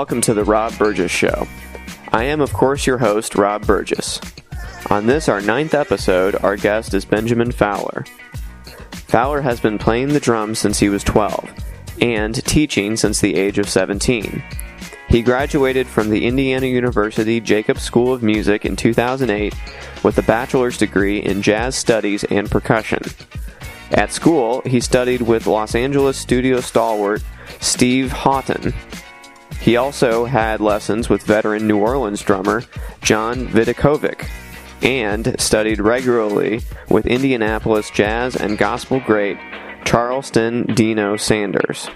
Welcome to the Rob Burgess Show. I am, of course, your host, Rob Burgess. On this, our ninth episode, our guest is Benjamin Fowler. Fowler has been playing the drums since he was 12 and teaching since the age of 17. He graduated from the Indiana University Jacobs School of Music in 2008 with a bachelor's degree in jazz studies and percussion. At school, he studied with Los Angeles studio stalwart Steve Houghton. He also had lessons with veteran New Orleans drummer John Vidacovich and studied regularly with Indianapolis jazz and gospel great Charleston Deno Sanders.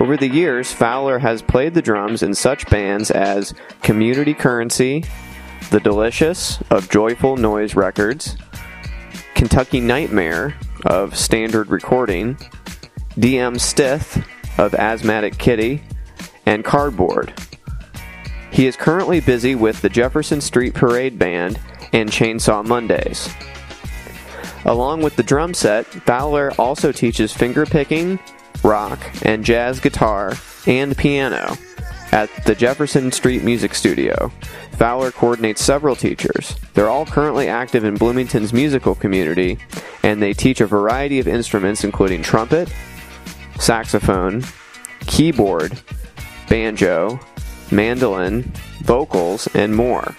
Over the years, Fowler has played the drums in such bands as Community Currency, The Delicious of Joyful Noise Records, Kentucky Nightmare of Standard Recording, DM Stith of Asthmatic Kitty, and Cardboard. He is currently busy with the Jefferson Street Parade Band and Chainsaw Mondays. Along with the drum set, Fowler also teaches fingerpicking, rock, and jazz guitar and piano at the Jefferson Street Music Studio. Fowler coordinates several teachers. They're all currently active in Bloomington's musical community, and they teach a variety of instruments including trumpet, saxophone, keyboard, banjo, mandolin, vocals, and more.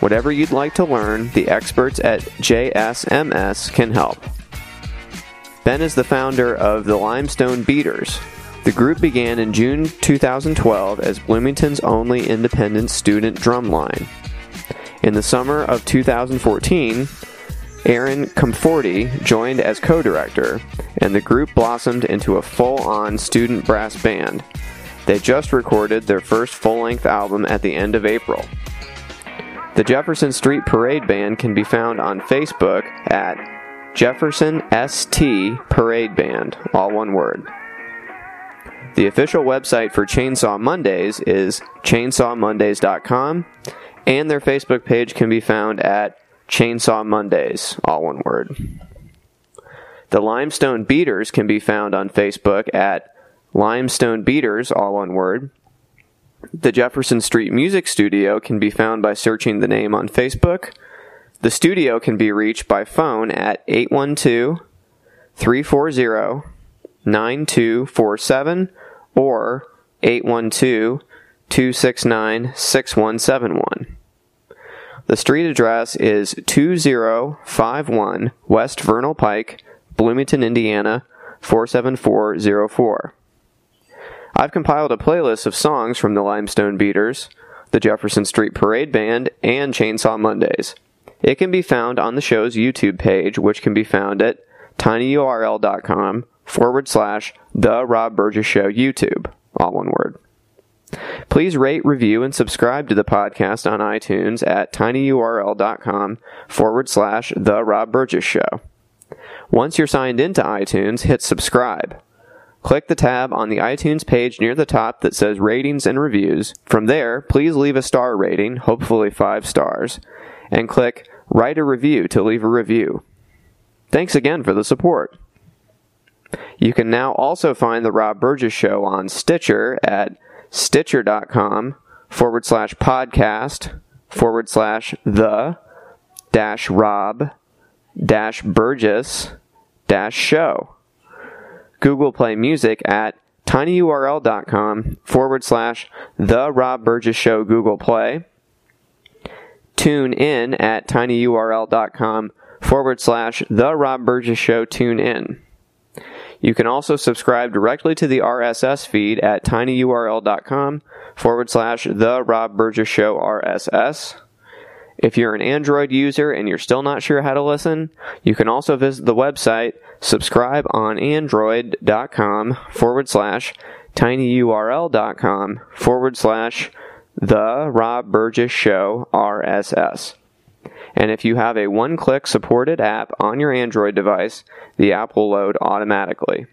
Whatever you'd like to learn, the experts at JSMS can help. Ben is the founder of the Limestone Beaters. The group began in June 2012 as Bloomington's only independent student drumline. In the summer of 2014, Aaron Comforty joined as co director, and the group blossomed into a full on student brass band. They just recorded their first full length album at the end of April. The Jefferson Street Parade Band can be found on Facebook at Jefferson ST Parade Band, all one word. The official website for Chainsaw Mondays is chainsawmondays.com, and their Facebook page can be found at Chainsaw Mondays, all one word. The Limestone Beaters can be found on Facebook at Limestone Beaters, all one word. The Jefferson Street Music Studio can be found by searching the name on Facebook the studio can be reached by phone at 812 340 9247 or 812 269 6171. The street address is 2051 West Vernal Pike, Bloomington, Indiana 47404. I've compiled a playlist of songs from the Limestone Beaters, the Jefferson Street Parade Band, and Chainsaw Mondays. It can be found on the show's YouTube page, which can be found at tinyurl.com forward slash The Rob Burgess Show YouTube, all one word. Please rate, review, and subscribe to the podcast on iTunes at tinyurl.com forward slash The Rob Burgess Show. Once you're signed into iTunes, hit subscribe. Click the tab on the iTunes page near the top that says Ratings and Reviews. From there, please leave a star rating, hopefully five stars, and click write a review to leave a review. Thanks again for the support. You can now also find The Rob Burgess Show on Stitcher at stitcher.com forward slash podcast forward slash the dash Rob dash Burgess dash show. Google Play Music at tinyurl.com forward slash the Rob Burgess Show Google Play tune in at tinyurl.com forward slash The Rob Burgess Show tune in. You can also subscribe directly to the RSS feed at tinyurl.com forward slash The Rob Burgess Show RSS. If you're an Android user and you're still not sure how to listen, you can also visit the website subscribeonandroid.com forward slash tinyurl.com forward slash the Rob Burgess Show RSS. And if you have a one click supported app on your Android device, the app will load automatically.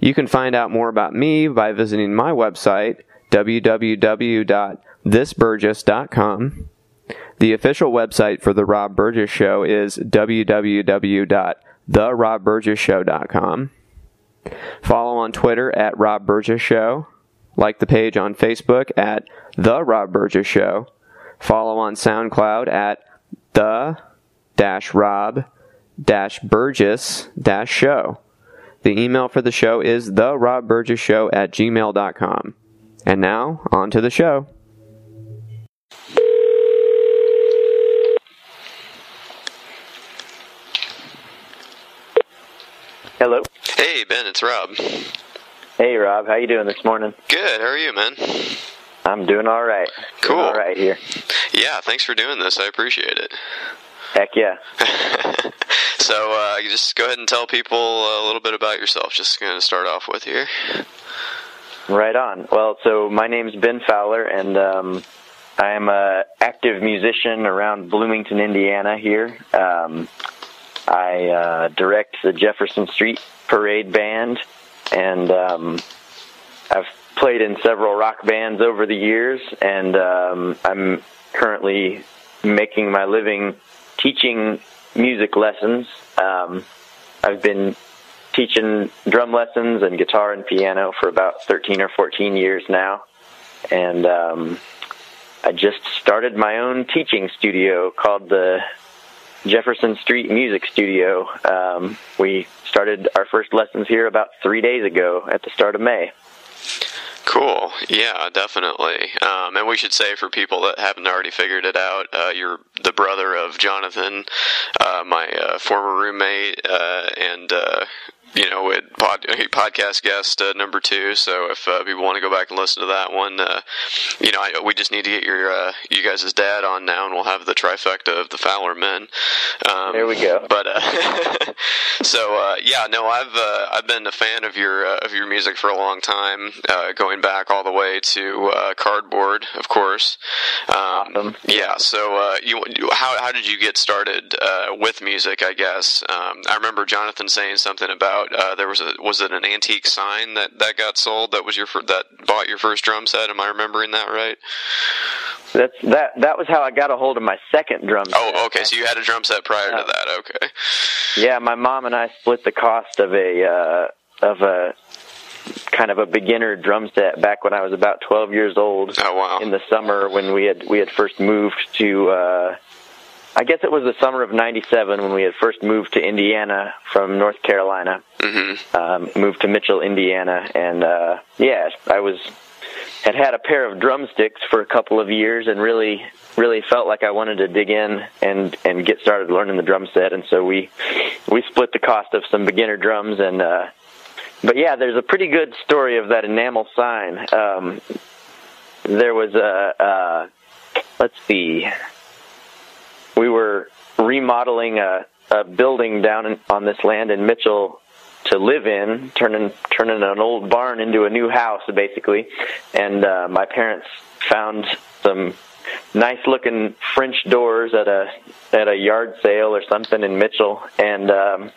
You can find out more about me by visiting my website, www.thisburgess.com. The official website for The Rob Burgess Show is www.therobburgessshow.com. Follow on Twitter at Rob Burgess Show. Like the page on Facebook at The Rob Burgess Show. Follow on SoundCloud at The dash Rob dash Burgess dash Show. The email for the show is The Rob Burgess Show at gmail.com. And now, on to the show. Hello. Hey, Ben, it's Rob. Hey, Rob. How you doing this morning? Good. How are you, man? I'm doing all right. Cool. Doing all right here. Yeah, thanks for doing this. I appreciate it. Heck yeah. so, uh, just go ahead and tell people a little bit about yourself. Just going to start off with here. Right on. Well, so my name's Ben Fowler, and um, I am a active musician around Bloomington, Indiana. Here, um, I uh, direct the Jefferson Street Parade Band, and um, I've played in several rock bands over the years, and um, I'm currently making my living teaching music lessons. Um, I've been teaching drum lessons and guitar and piano for about 13 or 14 years now. And um, I just started my own teaching studio called the Jefferson Street Music Studio. Um, we started our first lessons here about three days ago at the start of May. Cool. Yeah, definitely. Um, and we should say for people that haven't already figured it out, uh, you're the brother of Jonathan, uh, my uh, former roommate, uh, and uh, you know, it pod, podcast guest uh, number two. So if uh, people want to go back and listen to that one, uh, you know, I, we just need to get your uh, you guys' dad on now, and we'll have the trifecta of the Fowler men. Um, there we go. But uh, so uh, yeah, no, I've I've been a fan of your of your music for a long time, going back all the way to Cardboard, of course. Um, Yeah. So you, how how did you get started with music? I guess um, I remember Jonathan saying something about uh, there was a was it an antique sign that that got sold that was your that bought your first drum set? Am I remembering that right? That's that that was how I got a hold of my second drum set. Oh, okay. So you had a drum set prior uh, to that. Okay. Yeah, my mom and I split the cost of a uh, of a kind of a beginner drum set back when I was about 12 years old. Oh wow! In the summer when we had we had first moved to uh, I guess it was the summer of '97 when we had first moved to Indiana from North Carolina. Mm-hmm. Um, moved to Mitchell, Indiana, and uh, yeah, I was had had a pair of drumsticks for a couple of years, and really, really felt like I wanted to dig in and and get started learning the drum set. And so we we split the cost of some beginner drums, and uh, but yeah, there's a pretty good story of that enamel sign. Um, there was a let's see we were remodeling a, a building down in, on this land in Mitchell to live in, turning turning an old barn into a new house, basically. And uh, my parents found some nice looking French doors at a at a yard sale or something in Mitchell, and um,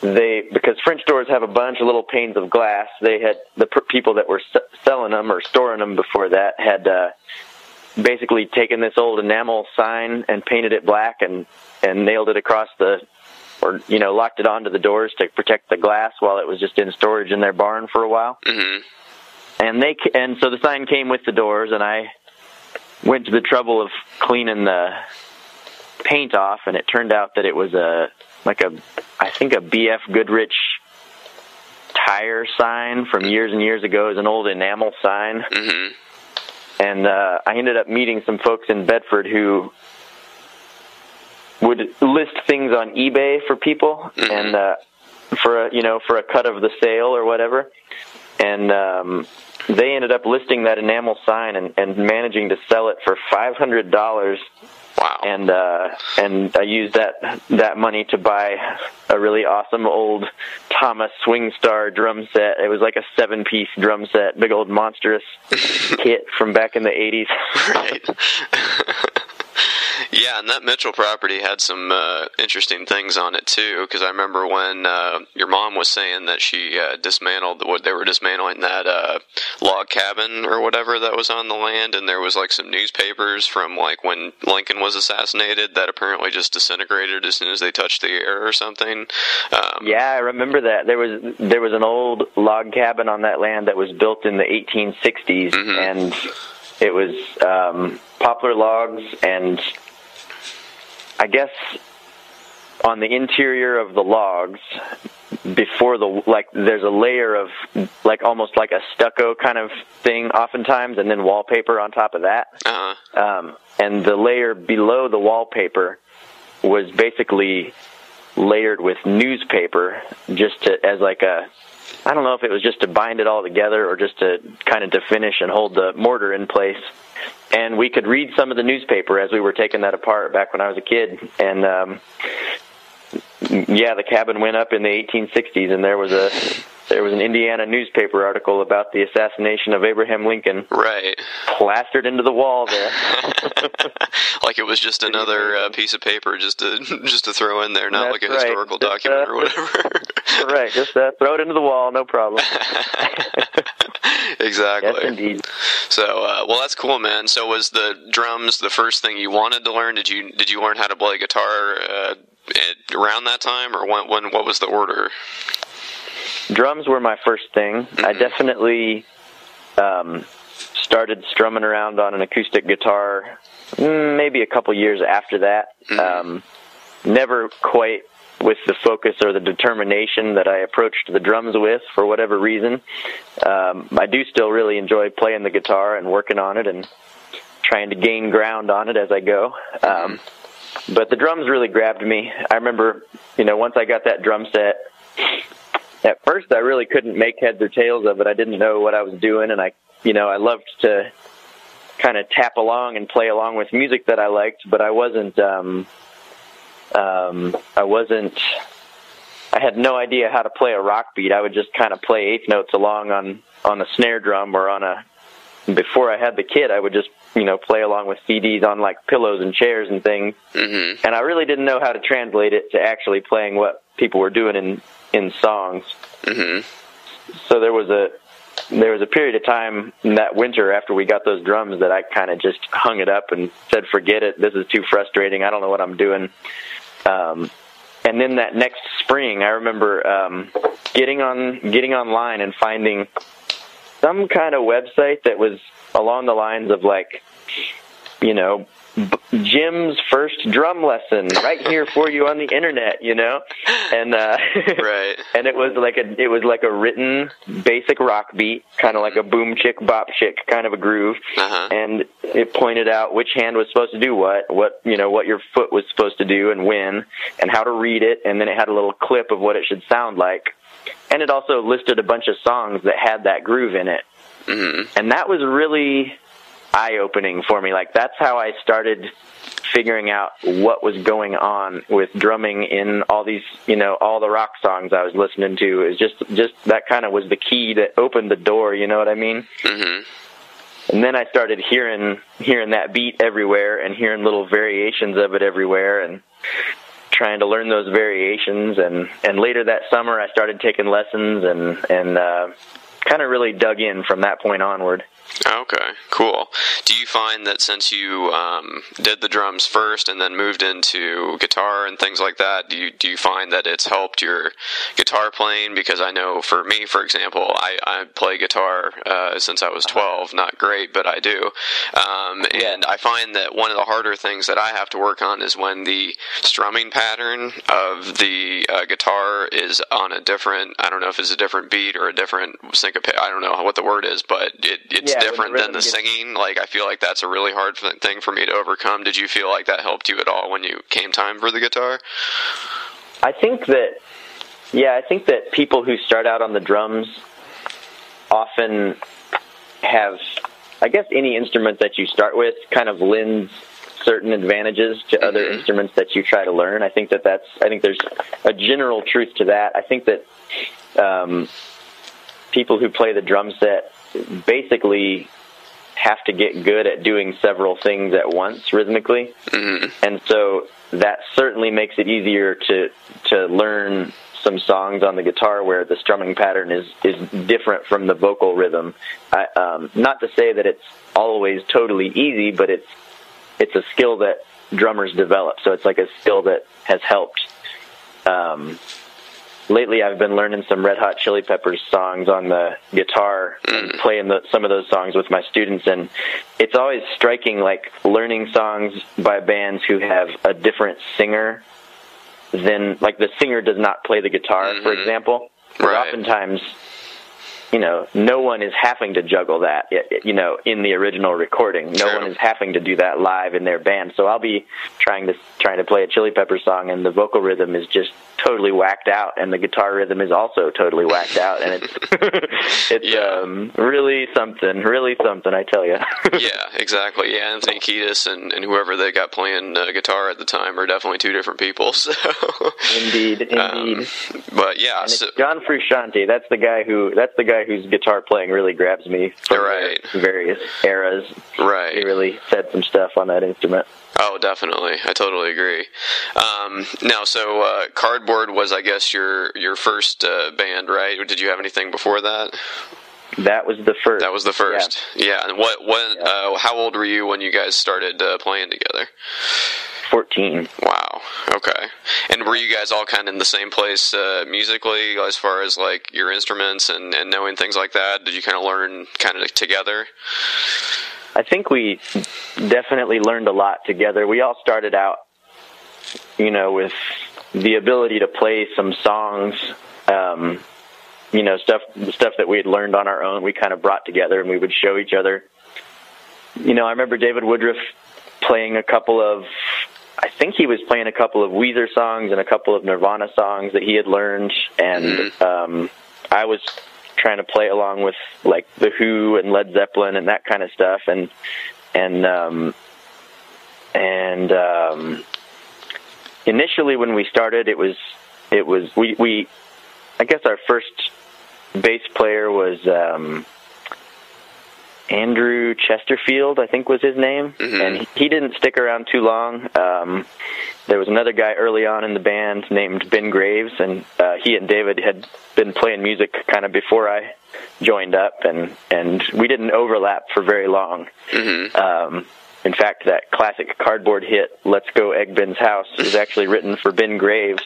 they because French doors have a bunch of little panes of glass. They had the people that were s- selling them or storing them before that had. Uh, basically taken this old enamel sign and painted it black and and nailed it across the or you know locked it onto the doors to protect the glass while it was just in storage in their barn for a while. Mm-hmm. And they and so the sign came with the doors, and I went to the trouble of cleaning the paint off, and it turned out that it was a like a I think a BF Goodrich tire sign from years and years ago. It was an old enamel sign. Mm-hmm and uh, I ended up meeting some folks in Bedford who would list things on eBay for people mm-hmm. and uh, for a, you know for a cut of the sale or whatever, and um, they ended up listing that enamel sign and, and managing to sell it for five hundred dollars Wow. And uh, and I used that that money to buy a really awesome old Thomas Swing Star drum set. It was like a seven piece drum set, big old monstrous kit from back in the eighties. right. Yeah, and that Mitchell property had some uh, interesting things on it too. Because I remember when uh, your mom was saying that she uh, dismantled what they were dismantling that uh, log cabin or whatever that was on the land, and there was like some newspapers from like when Lincoln was assassinated that apparently just disintegrated as soon as they touched the air or something. Um, yeah, I remember that. There was there was an old log cabin on that land that was built in the 1860s, mm-hmm. and it was um, poplar logs and I guess on the interior of the logs before the like there's a layer of like almost like a stucco kind of thing oftentimes and then wallpaper on top of that uh-huh. um, and the layer below the wallpaper was basically layered with newspaper just to as like a I don't know if it was just to bind it all together or just to kind of to finish and hold the mortar in place. And we could read some of the newspaper as we were taking that apart back when I was a kid. And um, yeah, the cabin went up in the 1860s, and there was a there was an Indiana newspaper article about the assassination of Abraham Lincoln. Right. Plastered into the wall there. like it was just another uh, piece of paper just to just to throw in there, not That's like a right. historical just, document uh, or whatever. right. Just uh, throw it into the wall, no problem. exactly. Yes, indeed. So, uh, well, that's cool, man. So, was the drums the first thing you wanted to learn? Did you did you learn how to play guitar uh, around that time, or when, when what was the order? drums were my first thing. Mm-hmm. I definitely um, started strumming around on an acoustic guitar mm, maybe a couple years after that. Mm-hmm. Um, never quite with the focus or the determination that I approached the drums with for whatever reason. Um, I do still really enjoy playing the guitar and working on it and trying to gain ground on it as I go. Um, but the drums really grabbed me. I remember, you know, once I got that drum set, at first I really couldn't make heads or tails of it. I didn't know what I was doing, and I, you know, I loved to kind of tap along and play along with music that I liked, but I wasn't, um, um, I wasn't, I had no idea how to play a rock beat. I would just kind of play eighth notes along on on a snare drum or on a. Before I had the kit, I would just you know play along with CDs on like pillows and chairs and things, mm-hmm. and I really didn't know how to translate it to actually playing what people were doing in in songs. Mm-hmm. So there was a there was a period of time in that winter after we got those drums that I kind of just hung it up and said, "Forget it. This is too frustrating. I don't know what I'm doing." Um, and then that next spring, I remember um, getting on getting online and finding some kind of website that was along the lines of like, you know, Jim's first drum lesson right here for you on the internet, you know, and uh, right, and it was like a it was like a written basic rock beat, kind of like a boom chick bop chick kind of a groove, uh-huh. and it pointed out which hand was supposed to do what, what you know, what your foot was supposed to do and when, and how to read it, and then it had a little clip of what it should sound like, and it also listed a bunch of songs that had that groove in it, mm-hmm. and that was really eye opening for me. Like that's how I started figuring out what was going on with drumming in all these, you know, all the rock songs I was listening to. Is just just that kind of was the key that opened the door. You know what I mean? Mm-hmm. And then I started hearing hearing that beat everywhere and hearing little variations of it everywhere and trying to learn those variations and and later that summer I started taking lessons and and uh kind of really dug in from that point onward. Okay, cool. Do you find that since you um, did the drums first and then moved into guitar and things like that, do you do you find that it's helped your guitar playing? Because I know for me, for example, I, I play guitar uh, since I was twelve. Not great, but I do. Um, and I find that one of the harder things that I have to work on is when the strumming pattern of the uh, guitar is on a different. I don't know if it's a different beat or a different syncopate. I don't know what the word is, but it, it's yeah different than the gets... singing. Like I feel like that's a really hard thing for me to overcome. Did you feel like that helped you at all when you came time for the guitar? I think that yeah, I think that people who start out on the drums often have I guess any instrument that you start with kind of lends certain advantages to mm-hmm. other instruments that you try to learn. I think that that's I think there's a general truth to that. I think that um, people who play the drum set basically have to get good at doing several things at once rhythmically, hmm and so that certainly makes it easier to to learn some songs on the guitar where the strumming pattern is is different from the vocal rhythm. I, um, not to say that it's always totally easy, but it's it's a skill that drummers develop. So it's like a skill that has helped. Um, lately, I've been learning some Red Hot Chili Peppers songs on the guitar and playing the, some of those songs with my students, and it's always striking, like learning songs by bands who have a different singer than like the singer does not play the guitar, for Mhm. example. Right. Oftentimes, you know, no one is having to juggle that, you know, in the original recording. No one is having to do that live in their band. So I'll be trying to trying to play a Chili Pepper song, and the vocal rhythm is just totally whacked out, and the guitar rhythm is also totally whacked out, and it's it's Yeah. um, really something, really something, I tell you. yeah, exactly. Yeah, Anthony Kiedis and, and whoever they got playing uh, guitar at the time are definitely two different people. So, indeed, indeed. um, but yeah, And it's so, John Frusciante. That's the guy who. That's the guy whose guitar playing really grabs me from Right. various eras. Right. He really said some stuff on that instrument. Oh, definitely. I totally agree. Um, now, so uh, Cardboard was, I guess, your your first uh, band, right? Did you have anything before that? That was the first. That was the first. Yeah. And what? When? Yeah. Uh, how old were you when you guys started uh, playing together? Fourteen. Wow. Okay. And were you guys all kind of in the same place uh, musically, as far as like your instruments and, and knowing things like that? Did you kind of learn kind of together? I think we definitely learned a lot together. We all started out, you know, with the ability to play some songs. Um, you know, stuff stuff that we had learned on our own. We kind of brought together, and we would show each other. You know, I remember David Woodruff playing a couple of. I think he was playing a couple of Weezer songs and a couple of Nirvana songs that he had learned, and um, I was trying to play along with like the Who and Led Zeppelin and that kind of stuff, and and um, and um, initially when we started, it was it was we we I guess our first bass player was um, Andrew Chesterfield, I think was his name, Mhm. and he, didn't stick around too long. Um, there was another guy early on in the band named Ben Graves, and uh, he and David had been playing music kind of before I joined up, and and we didn't overlap for very long. hmm Um, in fact, that classic cardboard hit "Let's Go Egg Ben's House" is actually written for Ben Graves.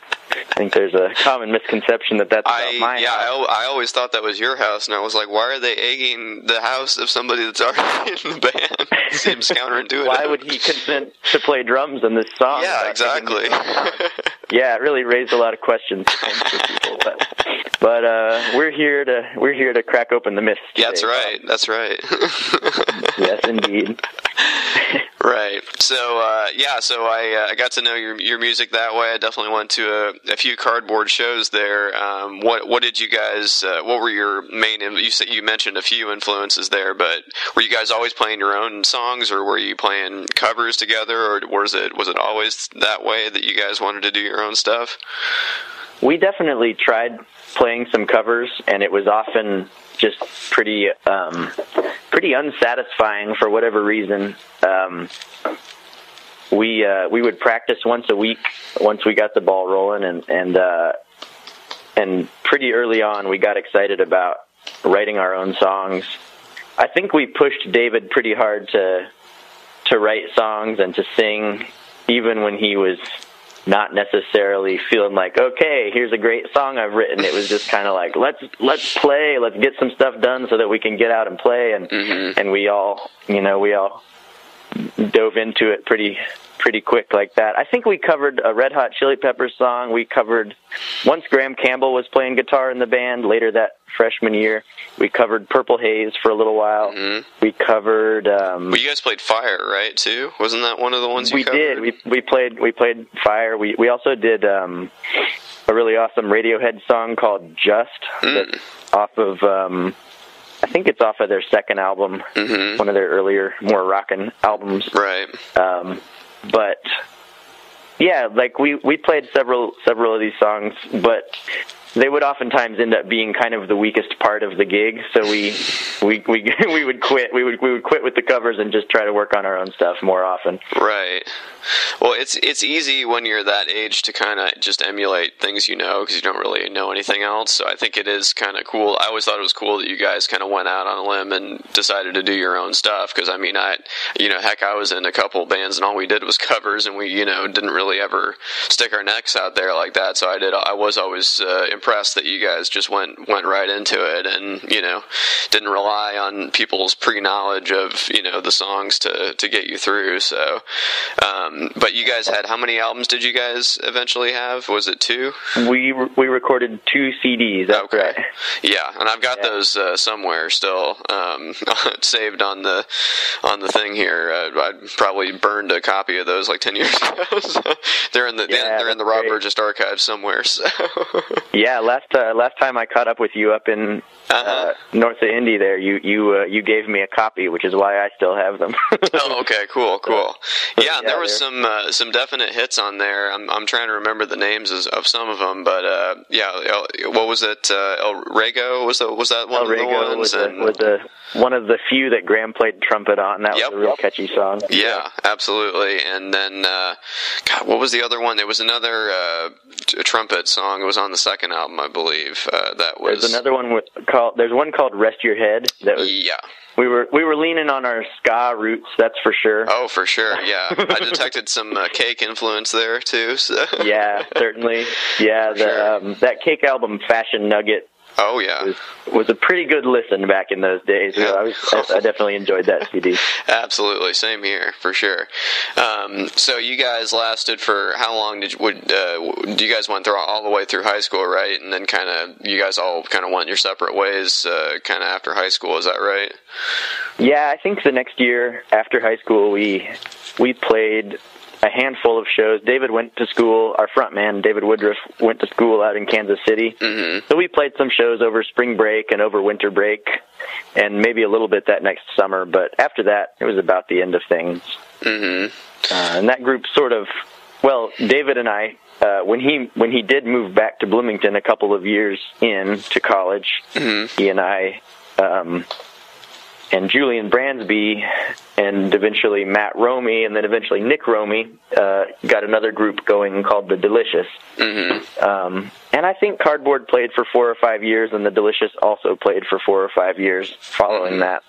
I think there's a common misconception that that's about I my yeah, house. al- I always thought that was your house, and I was like, why are they egging the house of somebody that's already in the band? Seems counterintuitive. Why would he consent to play drums in this song? Yeah, exactly. me some time? yeah, it really raised a lot of questions for people. But, but uh, we're here to we're here to crack open the myth. Yeah, that's today. right. That's right. Yes, indeed. Right. So uh, yeah, so I uh, I got to know your your music that way. I definitely went to a, a few cardboard shows there. Um, what what did you guys? Uh, what were your main? You said you mentioned a few influences there, but were you guys always playing your own songs, or were you playing covers together, or was it was it always that way that you guys wanted to do your own stuff? We definitely tried playing some covers, and it was often just pretty um, pretty unsatisfying for whatever reason. Um, we uh, we would practice once a week once we got the ball rolling, and and uh, and pretty early on we got excited about writing our own songs. I think we pushed David pretty hard to to write songs and to sing, even when he was not necessarily feeling like, okay, here's a great song I've written. It was just kind of like, let's let's play, let's get some stuff done so that we can get out and play. And Mhm. and we all, you know, we all dove into it pretty pretty quick like that. I think we covered a Red Hot Chili Peppers song. We covered once Graham Campbell was playing guitar in the band. Later that freshman year, we covered Purple Haze for a little while. Mhm. We covered. Um, Well, you guys played Fire, right? Too wasn't that one of the ones you we covered? did. We we played we played Fire. We we also did um, a really awesome Radiohead song called Just Mm. that's off of um, I think it's off of their second album, Mhm. one of their earlier more rockin' albums. Right. Um, but yeah, like we we played several several of these songs, but they would oftentimes end up being kind of the weakest part of the gig. So we we we we would quit. We would we would quit with the covers and just try to work on our own stuff more often. Right. Well, it's it's easy when you're that age to kind of just emulate things you know because you don't really know anything else. So I think it is kind of cool. I always thought it was cool that you guys kind of went out on a limb and decided to do your own stuff. Because I mean, I you know, heck, I was in a couple bands and all we did was covers, and we you know didn't really ever stick our necks out there like that. So I did. I was always uh, impressed that you guys just went went right into it and you know didn't rely on people's pre knowledge of you know the songs to to get you through. So. Um, but you guys had how many albums did you guys eventually have? Was it two? We we recorded two CDs. That's okay. Right. Yeah, and I've got yeah. those uh, somewhere still um, saved on the on the thing here. Uh, I probably burned a copy of those like ten years ago. so they're in the yeah, they're in the Rob great. Burgess archive somewhere. So. yeah, last uh, last time I caught up with you up in uh-huh. uh, north of Indy, there you you uh, you gave me a copy, which is why I still have them. oh, okay, cool, cool. Yeah, yeah there was some uh, some definite hits on there. I'm I'm trying to remember the names of some of them, but uh, yeah, what was it? Uh, El Rego was that was that one El of the ones? Was, and, was a, one of the few that Graham played trumpet on. That yep. was a real catchy song. Yeah, absolutely. And then, uh, God, what was the other one? There was another uh, trumpet song. It was on the second album, I believe. Uh, that was. There's another one with called. There's one called "Rest Your Head." That was. Yeah we were we were leaning on our ska roots, that's for sure. Oh, for sure, yeah. I detected some uh, Cake influence there too. So. yeah, certainly. Yeah, the sure. um, that Cake album, Fashion Nugget, Oh yeah, was, was a pretty good listen back in those days. Yeah. I, was, I, I, definitely enjoyed that CD. Absolutely, same here for sure. Um, so you guys lasted for how long? Did you, would uh, you guys went through all the way through high school, right? And then kind of you guys all kind of went your separate ways, uh, kind of after high school. Is that right? Yeah, I think the next year after high school, we we played a handful of shows. David went to school. Our front man, David Woodruff, went to school out in Kansas City. Mm-hmm. So we played some shows over spring break and over winter break, and maybe a little bit that next summer. But after that, it was about the end of things. Mm-hmm. Uh, and that group sort of, well, David and I. Uh, when he when he did move back to Bloomington a couple of years in to college, mm-hmm. he and I um, and Julian Bransby and eventually Matt Romey and then eventually Nick Romey uh, got another group going called the Delicious. Mm-hmm. Um, and I think Cardboard played for four or five years, and the Delicious also played for four or five years following mm-hmm. that.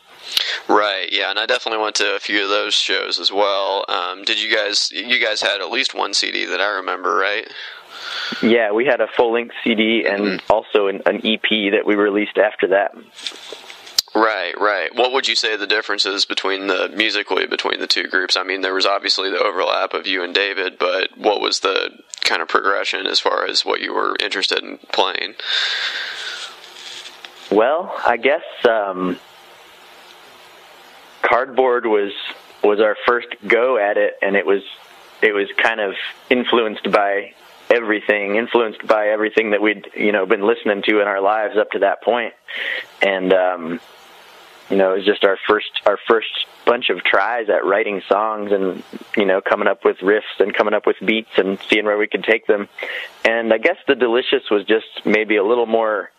Right. Yeah, and I definitely went to a few of those shows as well. Um, did you guys? You guys had at least one CD that I remember, right? Yeah, we had a full length CD and mm-hmm. also an, an EP that we released after that. Right, right. What would you say the differences between the musically between the two groups? I mean, there was obviously the overlap of you and David, but what was the kind of progression as far as what you were interested in playing? Well, I guess um, cardboard was was our first go at it, and it was it was kind of influenced by everything, influenced by everything that we'd you know been listening to in our lives up to that point. and um, you know, it was just our first our first bunch of tries at writing songs and you know coming up with riffs and coming up with beats and seeing where we could take them. And I guess the delicious was just maybe a little more.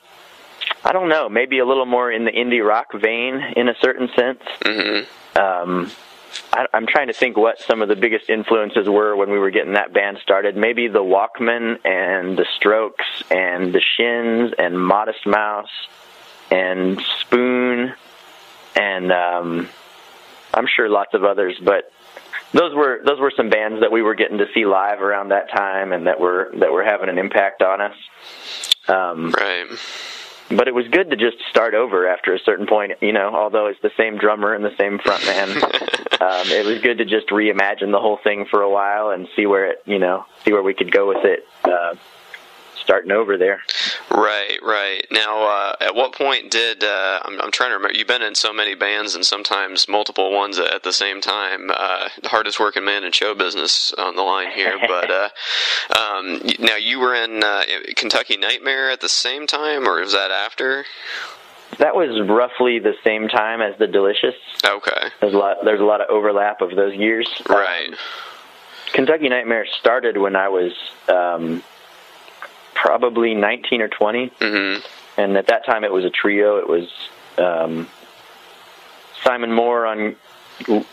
I don't know, maybe a little more in the indie rock vein in a certain sense. Mm-hmm. Um, I, I'm trying to think what some of the biggest influences were when we were getting that band started. Maybe the Walkmen and the Strokes and the Shins and Modest Mouse and Spoon and um, I'm sure lots of others. But those were those were some bands that we were getting to see live around that time, and that were that were having an impact on us. Um, right. But it was good to just start over after a certain point. You know, although it's the same drummer and the same front man, um, it was good to just reimagine the whole thing for a while and see where it, you know, see where we could go with it. Uh, starting over there. Right, right. Now, uh, at what point did uh, I'm, I'm, trying to remember? You've been in so many bands and sometimes multiple ones at the same time. Uh, the hardest working man in show business on the line here. but uh, um, now you were in uh, Kentucky Nightmare at the same time, or was that after? That was roughly the same time as the Delicious. Okay. There's a lot. There's a lot of overlap of those years. Right. Um, Kentucky Nightmare started when I was um, probably 19 or 20, hmm and at that time it was a trio. It was um, Simon Moore on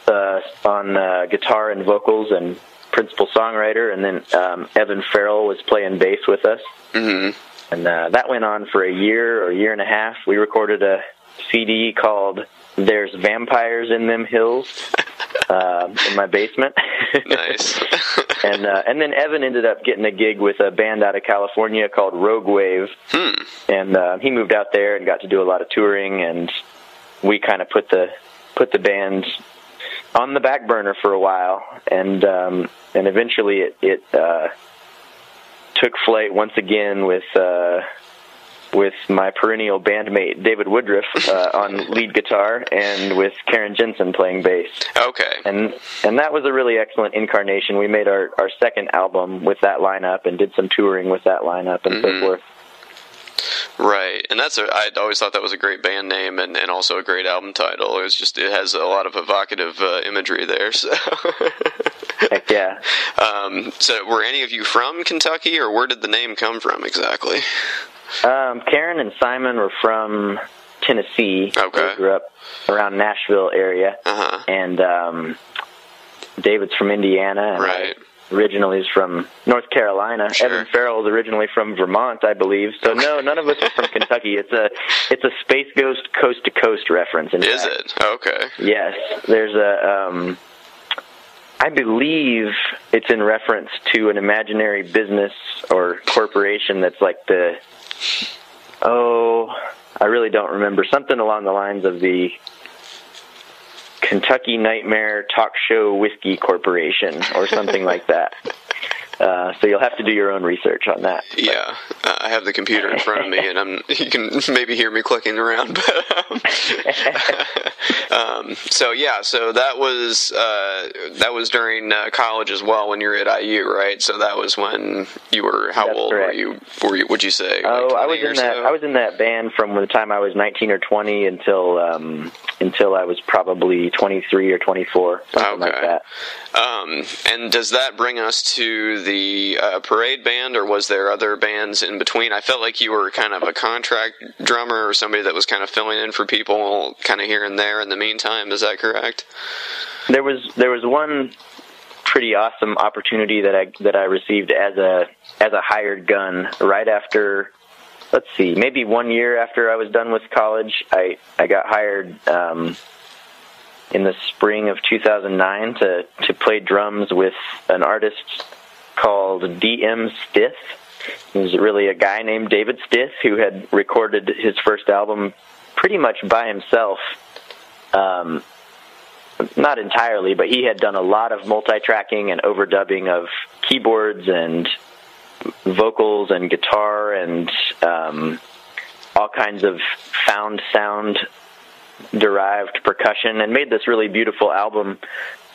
uh, on uh, guitar and vocals and principal songwriter, and then um, Evan Farrell was playing bass with us. hmm And uh, that went on for a year or a year and a half. We recorded a CD called "There's Vampires in Them Hills" uh, in my basement. Nice. and uh, and then Evan ended up getting a gig with a band out of California called Rogue Wave, hmm. and uh, he moved out there and got to do a lot of touring. And we kind of put the put the band on the back burner for a while, and um, and eventually it it uh, took flight once again with. Uh, with my perennial bandmate David Woodruff uh, on lead guitar, and with Karen Jensen playing bass Okay. and and that was a really excellent incarnation. We made our our second album with that lineup and did some touring with that lineup and Mhm. so forth. Right, and that's a. I always thought that was a great band name and, and also a great album title. It was just it has a lot of evocative uh, imagery there. So, Heck yeah. um, so were any of you from Kentucky, or where did the name come from exactly? Um, Karen and Simon were from Tennessee. Okay. They grew up around Nashville area, Uh huh. and um, David's from Indiana. And Right. Originally is from North Carolina. Sure. Evan Farrell is originally from Vermont, I believe. So no, none of us are from Kentucky. It's a it's a Space Ghost coast to coast reference. In Is fact. it okay? Yes, there's a. Um, I believe it's in reference to an imaginary business or corporation that's like the. Oh, I really don't remember. Something along the lines of the Kentucky Nightmare Talk Show Whiskey Corporation or something like that. Uh, so you'll have to do your own research on that. Yeah, uh, I have the computer in front of me, and I'm. You can maybe hear me clicking around, but um, um, so yeah, so that was uh, that was during uh, college as well when you were at IU, right? So that was when you were how That's old were you? Were you? Would you say? Oh, like I was in that. so? I was in that band from the time I was 19 or 20 until um, until I was probably 23 or 24, something like Okay. that. Um, and does that bring us to the uh, parade band, or was there other bands in between? I felt like you were kind of a contract drummer or somebody that was kind of filling in for people, kind of here and there. In the meantime, is that correct? There was there was one pretty awesome opportunity that I that I received as a as a hired gun right after. Let's see, maybe one year after I was done with college, I I got hired. Um, in the spring of 2009 to to play drums with an artist called DM Stith. He was really a guy named David Stith who had recorded his first album pretty much by himself. Um, not entirely, but he had done a lot of multi-tracking and overdubbing of keyboards and vocals and guitar and um, all kinds of found sound derived percussion and made this really beautiful album.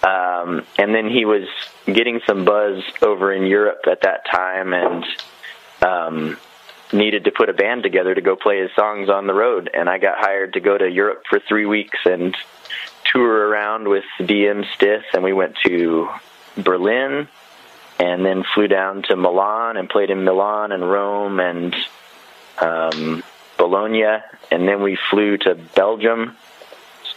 Um, and then he was getting some buzz over in Europe at that time and um, needed to put a band together to go play his songs on the road. And I got hired to go to Europe for three weeks and tour around with DM Stith. And we went to Berlin and then flew down to Milan and played in Milan and Rome and um, Bologna, and then we flew to Belgium.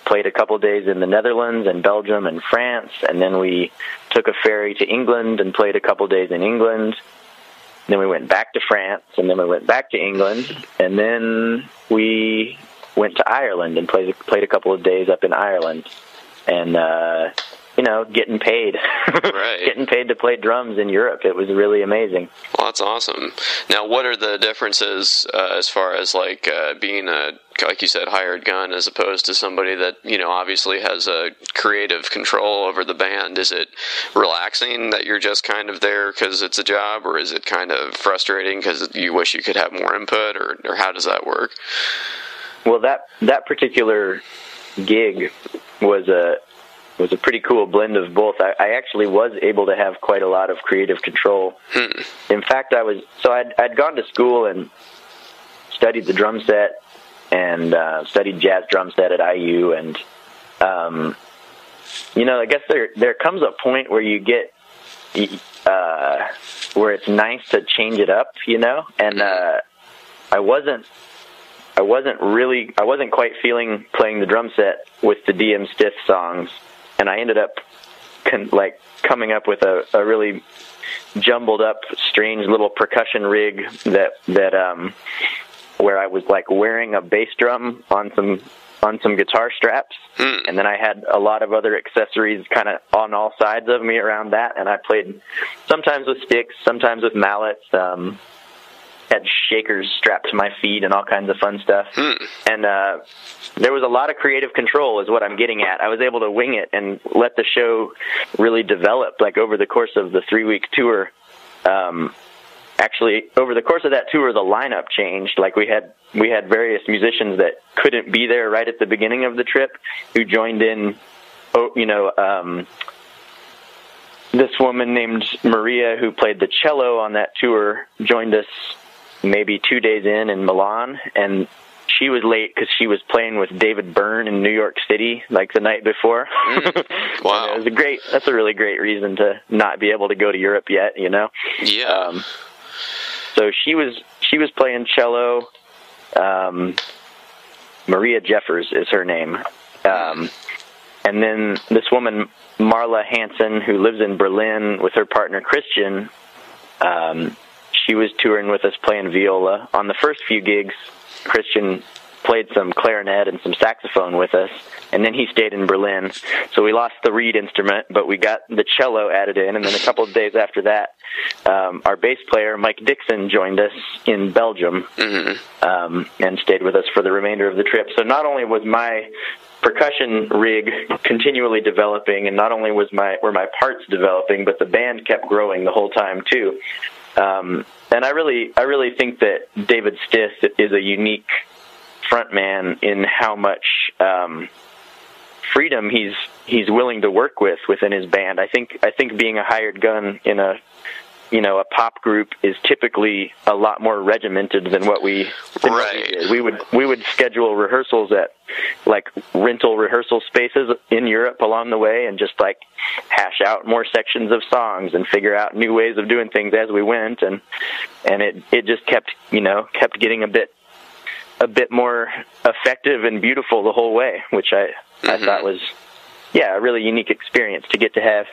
Played a couple days in the Netherlands and Belgium and France, and then we took a ferry to England and played a couple days in England. Then we went back to France, and then we went back to England, and then we went to Ireland and played played a couple of days up in Ireland, and uh, you know, getting paid, Right. getting paid to play drums in Europe. It was really amazing. Well, that's awesome. Now, what are the differences uh, as far as like uh, being a like you said hired gun as opposed to somebody that you know obviously has a creative control over the band? Is it relaxing that you're just kind of there because it's a job, or is it kind of frustrating because you wish you could have more input, or or how does that work? Well, that that particular gig was a was a pretty cool blend of both. I, I actually was able to have quite a lot of creative control. Hmm. In fact, I was so I'd I'd gone to school and studied the drum set and uh, studied jazz drum set at IU, and um, you know, I guess there there comes a point where you get uh, where it's nice to change it up, you know. And uh, I wasn't, I wasn't really, I wasn't quite feeling playing the drum set with the DM Stith songs, and I ended up con- like coming up with a, a really jumbled up, strange little percussion rig that that um, where I was like wearing a bass drum on some on some guitar straps, Hmm. and then I had a lot of other accessories kind of on all sides of me around that, and I played sometimes with sticks, sometimes with mallets. Um, had shakers strapped to my feet and all kinds of fun stuff. And uh, there was a lot of creative control, is what I'm getting at. I was able to wing it and let the show really develop, like over the course of the three week tour. Um, actually, over the course of that tour, the lineup changed. Like we had we had various musicians that couldn't be there right at the beginning of the trip, who joined in. Oh, you know. Um, this woman named Maria, who played the cello on that tour, joined us maybe two days in in Milan, and she was late because she was playing with David Byrne in New York City like the night before. Wow. And it was a great. That's a really great reason to not be able to go to Europe yet. You know. Yeah. Um, so she was she was playing cello. Um, Maria Jeffers is her name. Um, and then this woman Marla Hansen, who lives in Berlin with her partner Christian. Um, she was touring with us playing viola. On the first few gigs, Christian played some clarinet and some saxophone with us, and then he stayed in Berlin. So we lost the reed instrument, but we got the cello added in, and then a couple of days after that, um, our bass player Mike Dixon joined us in Belgium um, and stayed with us for the remainder of the trip. So not only was my percussion rig continually developing, and not only was my were my parts developing, but the band kept growing the whole time too. Um, and I really, I really think that David Stith is a unique frontman in how much um, freedom he's he's willing to work with within his band. I think I think being a hired gun in a you know a pop group is typically a lot more regimented than what we Right. did. We would we would schedule rehearsals at like rental rehearsal spaces in Europe along the way and just like hash out more sections of songs and figure out new ways of doing things as we went and and it it just kept you know kept getting a bit a bit more effective and beautiful the whole way, which I I thought mm-hmm. was yeah a really unique experience to get to have.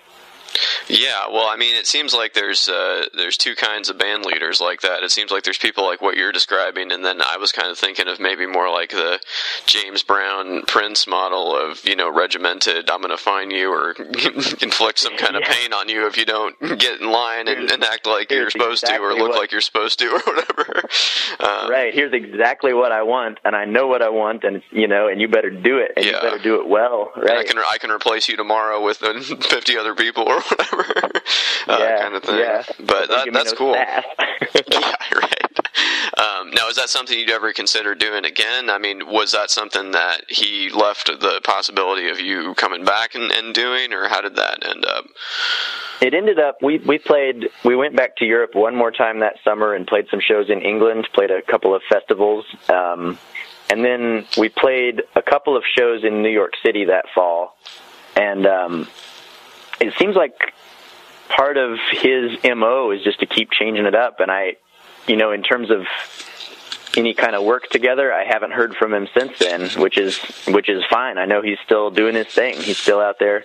Yeah, well, I mean, it seems like there's uh, there's two kinds of band leaders like that. It seems like there's people like what you're describing, and then I was kind of thinking of maybe more like the James Brown Prince model of you know regimented. I'm going to fine you or inflict some kind of Yeah. pain on you if you don't get in line and, and act like you're here's supposed to or look what- like you're supposed to or whatever. Um, Right, here's exactly what I want, and I know what I want, and you know, and you better do it, and Yeah. you better do it well, and I can I can replace you tomorrow with uh, 50 other people or whatever, uh, yeah, kind of thing. Yeah. But that, that's cool. yeah, right. Um, now, is that something you'd ever consider doing again? I mean, was that something that he left the possibility of you coming back and, and doing, or how did that end up? It ended up we we played we went back to Europe one more time that summer and played some shows in England, played a couple of festivals, um, and then we played a couple of shows in New York City that fall, and um, it seems like part of his mo is just to keep changing it up, and I, you know, in terms of any kind of work together. I haven't heard from him since then, which is which is fine. I know he's still doing his thing. He's still out there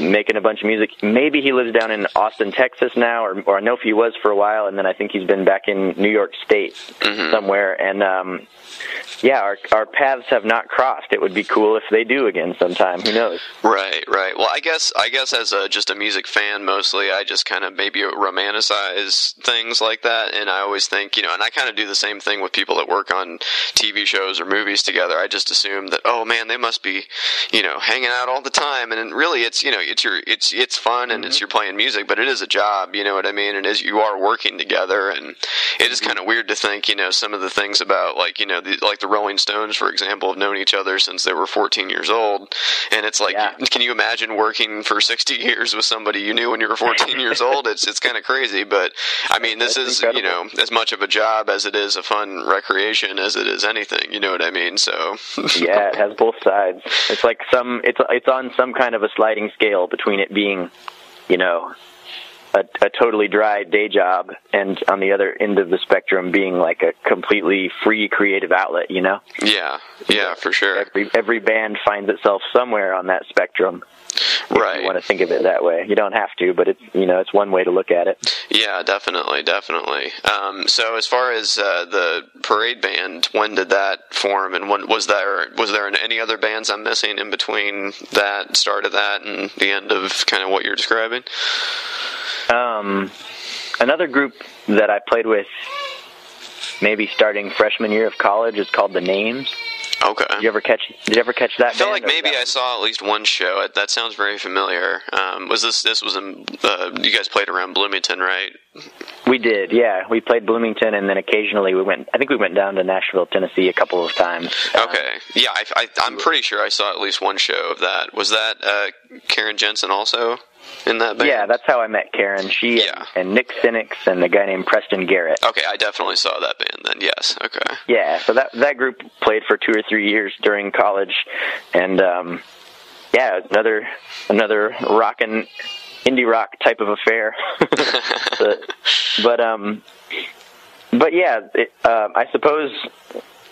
making a bunch of music. Maybe he lives down in Austin, Texas now, or or I know if he was for a while, and then I think he's been back in New York State somewhere. And um, yeah, our our paths have not crossed. It would be cool if they do again sometime. Who knows? Right, right. Well, I guess I guess as a just a music fan mostly, I just kind of maybe romanticize things like that, and I always think you know, and I kind of do the same thing with people that work on TV shows or movies together. I just assume that oh man, they must be you know hanging out all the time, and really it's you know it's your it's it's fun and it's mm-hmm. you're playing music, but it is a job. You know what I mean? And as you are working together, and it is mm-hmm. kind of weird to think you know some of the things about like you know the, like the Rolling Stones, for example, have known each other since they were 14 years old, and it's like Yeah. can you imagine working for 60 years with somebody you knew when you were 14 years old? It's it's kind of crazy, but I mean this That's is you know as much of a job as it is a fun recreation as it is anything. You know what I mean? So yeah, it has both sides. It's like some it's it's on some kind of a sliding scale between it being, you know, a, a totally dry day job, and on the other end of the spectrum, being like a completely free creative outlet. You know, Yeah, yeah, for sure. every every band finds itself somewhere on that spectrum. Right. you want to think of it that way. You don't have to, but it's you know it's one way to look at it. Yeah, definitely, definitely. Um, so as far as uh, the parade band, when did that form, and when was there was there any other bands I'm missing in between that start of that and the end of kind of what you're describing? Um, another group that I played with, maybe starting freshman year of college, is called the Names. Okay. Did you ever catch? Did you ever catch that? I feel like maybe I saw at least one show. That sounds very familiar. Um, was this this was in uh, you guys played around Bloomington, right? We did, yeah. We played Bloomington, and then occasionally we went. I think we went down to Nashville, Tennessee, a couple of times. Uh, Okay. Yeah, I, I, I'm pretty sure I saw at least one show of that. Was that uh, Karen Jensen also in that band? yeah, that's how I met Karen. She Yeah. and, and Nick Sinix and the guy named Preston Garrett. Okay, I definitely saw that band then. Yes. Okay. Yeah, so that that group played for two or three years during college, and um, yeah, another another rockin' indie rock type of affair. but, but um, but yeah, it, uh, I suppose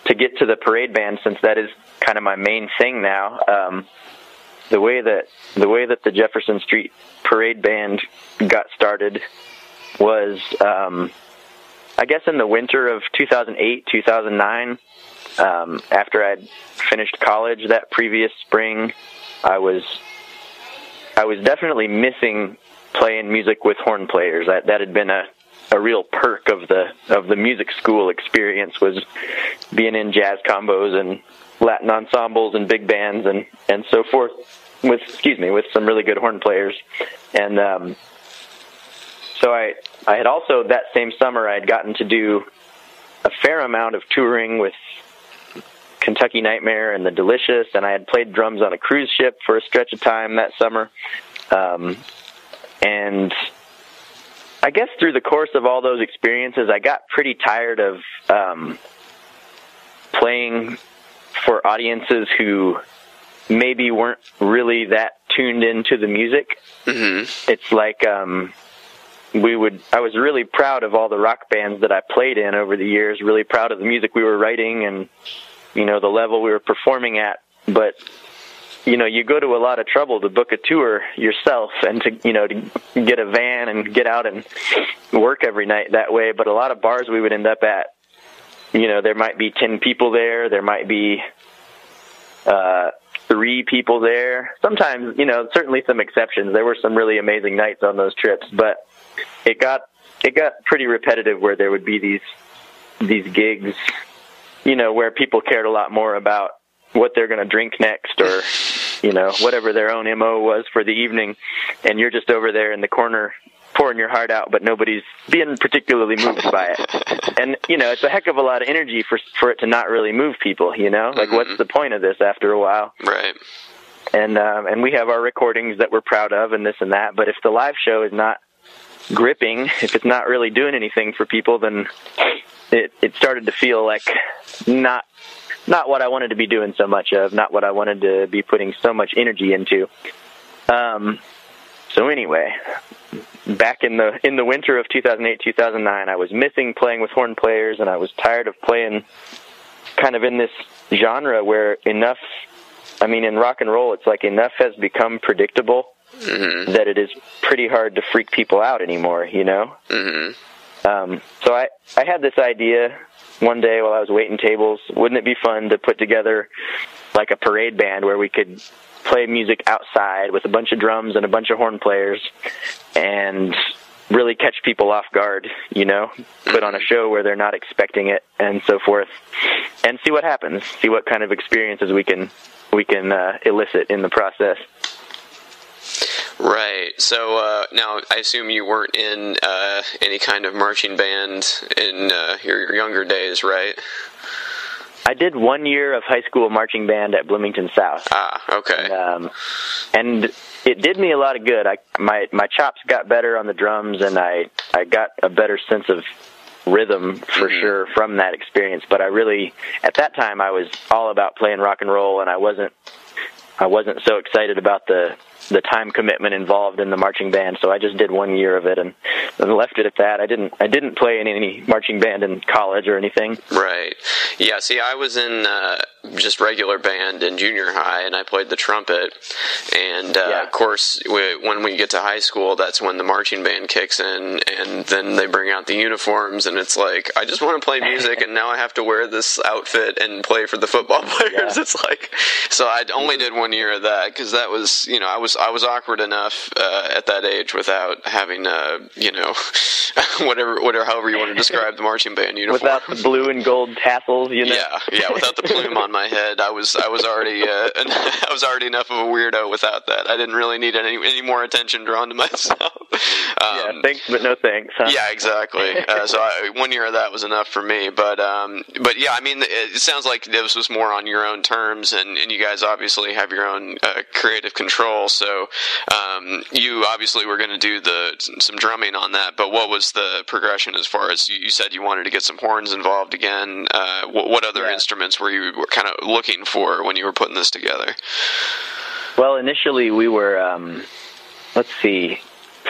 to get to the parade band, since that is kind of my main thing now. Um, the way that the way that the Jefferson Street Parade Band got started was, um, I guess, in the winter of 2008, 2009. Um, after I'd finished college that previous spring, I was I was definitely missing playing music with horn players. That that had been a a real perk of the of the music school experience was being in jazz combos and Latin ensembles and big bands and and so forth with excuse me with some really good horn players. And um so I I had also that same summer I had gotten to do a fair amount of touring with Kentucky Nightmare and the Delicious and I had played drums on a cruise ship for a stretch of time that summer. Um and I guess through the course of all those experiences, I got pretty tired of um, playing for audiences who maybe weren't really that tuned into the music. hmm It's like um, we would. I was really proud of all the rock bands that I played in over the years. Really proud of the music we were writing and you know the level we were performing at. But you know, you go to a lot of trouble to book a tour yourself and to, you know, to get a van and get out and work every night that way. But a lot of bars we would end up at, you know, there might be 10 people there. There might be, uh, three people there. Sometimes, you know, certainly some exceptions. There were some really amazing nights on those trips, but it got, it got pretty repetitive where there would be these, these gigs, you know, where people cared a lot more about what they're going to drink next or you know whatever their own mo was for the evening and you're just over there in the corner pouring your heart out but nobody's being particularly moved by it and you know it's a heck of a lot of energy for for it to not really move people you know like what's the point of this after a while Right. and um and we have our recordings that we're proud of and this and that but if the live show is not gripping if it's not really doing anything for people then it it started to feel like not not what I wanted to be doing so much of, not what I wanted to be putting so much energy into. Um, so anyway, back in the in the winter of 2008 2009, I was missing playing with horn players, and I was tired of playing kind of in this genre where enough. I mean, in rock and roll, it's like enough has become predictable hmm that it is pretty hard to freak people out anymore. You know. hmm Um, so I, I had this idea one day while I was waiting tables. Wouldn't it be fun to put together like a parade band where we could play music outside with a bunch of drums and a bunch of horn players and really catch people off guard, you know, put on a show where they're not expecting it and so forth and see what happens, see what kind of experiences we can, we can, uh, elicit in the process. Right. So uh, now I assume you weren't in uh, any kind of marching band in uh, your, your younger days, right? I did one year of high school marching band at Bloomington South. Ah, okay. um, and it did me a lot of good. I my my chops got better on the drums, and I I got a better sense of rhythm for Mhm. sure from that experience. But I really at that time I was all about playing rock and roll, and I wasn't I wasn't so excited about the the time commitment involved in the marching band. So I just did one year of it and, and left it at that. I didn't I didn't play in any marching band in college or anything. Right. Yeah. See, I was in uh, just regular band in junior high, and I played the trumpet. And uh, yeah. of course, we, when we get to high school, that's when the marching band kicks in, and then they bring out the uniforms, and it's like I just want to play music, and now I have to wear this outfit and play for the football players. Yeah. It's like so. I only did one year of that because that was you know I was I was awkward enough uh, at that age without having uh, you know whatever whatever however you want to describe the marching band uniform without the blue and gold tassels. You know. Yeah, yeah, without the plume on my head. I was I was already uh, I was already enough of a weirdo without that. I didn't really need any any more attention drawn to myself. Um, yeah, thanks, but no thanks. Huh? Yeah, exactly. Uh, so I, one year of that was enough for me. But um, but yeah, I mean, it sounds like this was more on your own terms, and, and you guys obviously have your own uh, creative control. So um, you obviously were going to do the some drumming on that. But what was the progression as far as you, you said you wanted to get some horns involved again? Uh, what, what, other yeah. instruments were you were kind of looking for when you were putting this together? Well, initially we were. Um, let's see.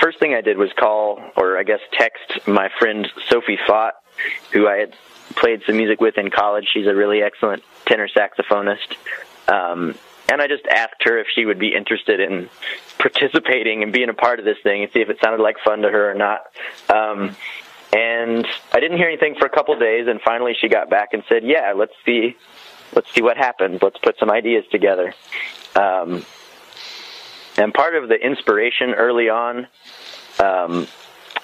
First thing I did was call, or I guess text, my friend Sophie Fott, who I had played some music with in college. She's a really excellent tenor saxophonist. Um, and I just asked her if she would be interested in participating and being a part of this thing and see if it sounded like fun to her or not. Um, and I didn't hear anything for a couple of days, and finally she got back and said, "Yeah, let's see, let's see what happens. Let's put some ideas together." Um, and part of the inspiration early on um,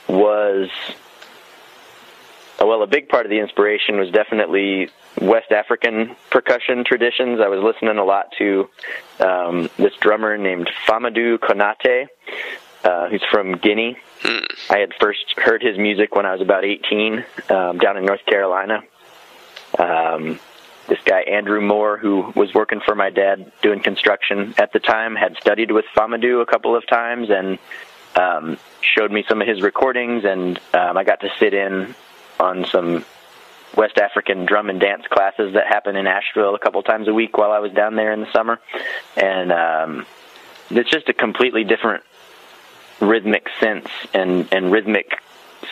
was, well, a big part of the inspiration was definitely West African percussion traditions. I was listening a lot to um, this drummer named Famoudou Konate, uh, who's from Guinea. Hmm. I had first heard his music when I was about 18 um, down in North Carolina. Um, this guy Andrew Moore, who was working for my dad doing construction at the time, had studied with Famoudou a couple of times and um, showed me some of his recordings, and um, I got to sit in on some West African drum and dance classes that happen in Asheville a couple times a week while I was down there in the summer, and um, it's just a completely different rhythmic sense and and rhythmic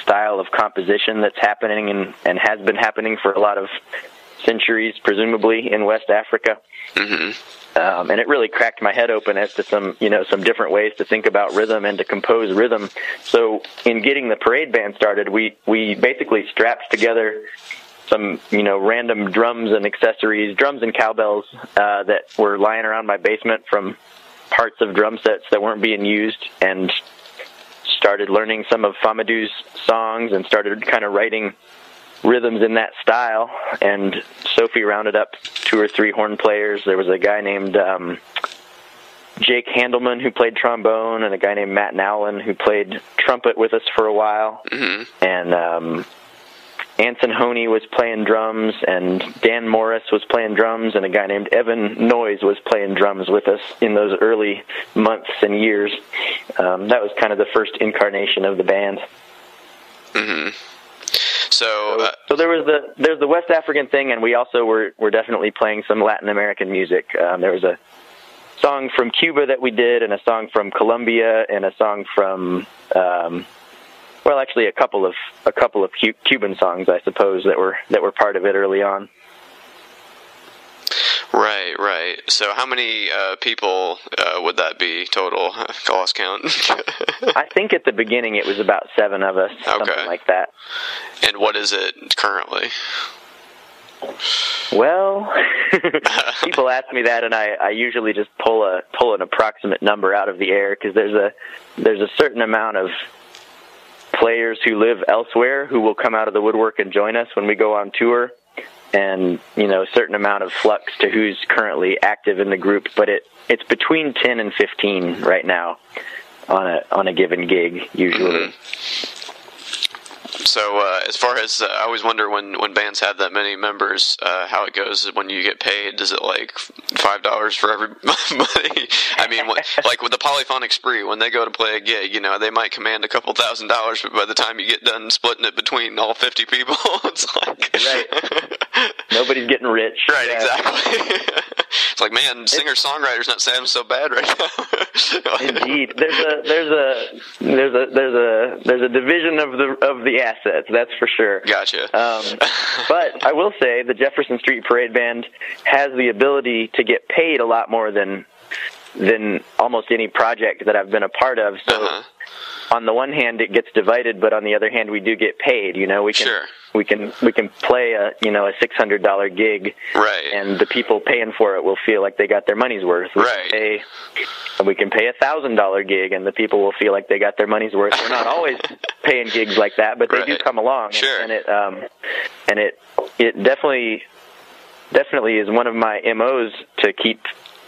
style of composition that's happening and and has been happening for a lot of centuries, presumably in West Africa. Mm-hmm. Um, and it really cracked my head open as to some, you know, some different ways to think about rhythm and to compose rhythm. So, in getting the parade band started, we we basically strapped together some, you know, random drums and accessories, drums and cowbells uh, that were lying around my basement from parts of drum sets that weren't being used, and started learning some of Famoudou's songs and started kind of writing rhythms in that style. And Sophie rounded up two or three horn players. There was a guy named um, Jake Handelman who played trombone, and a guy named Matt Nowlin who played trumpet with us for a while. Mm-hmm. And um, Anson Honey was playing drums, and Dan Morris was playing drums, and a guy named Evan Noyes was playing drums with us in those early months and years. Um, that was kind of the first incarnation of the band. Mm-hmm. So, uh, so, there was the there's the West African thing, and we also were were definitely playing some Latin American music. Um, there was a song from Cuba that we did, and a song from Colombia, and a song from um, well, actually, a couple of a couple of Cuban songs, I suppose, that were that were part of it early on. Right, right. So, how many uh, people uh, would that be total? Lost count. I think at the beginning it was about seven of us, okay. something like that. And what is it currently? Well, people ask me that, and I, I usually just pull a pull an approximate number out of the air because there's a there's a certain amount of players who live elsewhere who will come out of the woodwork and join us when we go on tour and you know a certain amount of flux to who's currently active in the group but it it's between 10 and 15 right now on a on a given gig usually mm-hmm. So, uh, as far as uh, I always wonder when, when bands have that many members, uh, how it goes when you get paid. Is it like five dollars for everybody? I mean, like with the Polyphonic Spree, when they go to play a gig, you know, they might command a couple thousand dollars, but by the time you get done splitting it between all fifty people, it's like right. Nobody's getting rich. Right, yeah. exactly. it's like, man, singer songwriters not sounding so bad right now. Indeed, there's a there's a there's a there's a there's a division of the of the assets. That's for sure. Gotcha. Um, but I will say the Jefferson Street Parade Band has the ability to get paid a lot more than than almost any project that I've been a part of. So. Uh-huh on the one hand it gets divided, but on the other hand we do get paid. You know, we can sure. We can we can play a you know a six hundred dollar gig, right? And the people paying for it will feel like they got their money's worth. We right. Can pay, we can pay a thousand dollar gig, and the people will feel like they got their money's worth. We're not always paying gigs like that, but they right. do come along. Sure. And, and it um and it it definitely definitely is one of my MOs to keep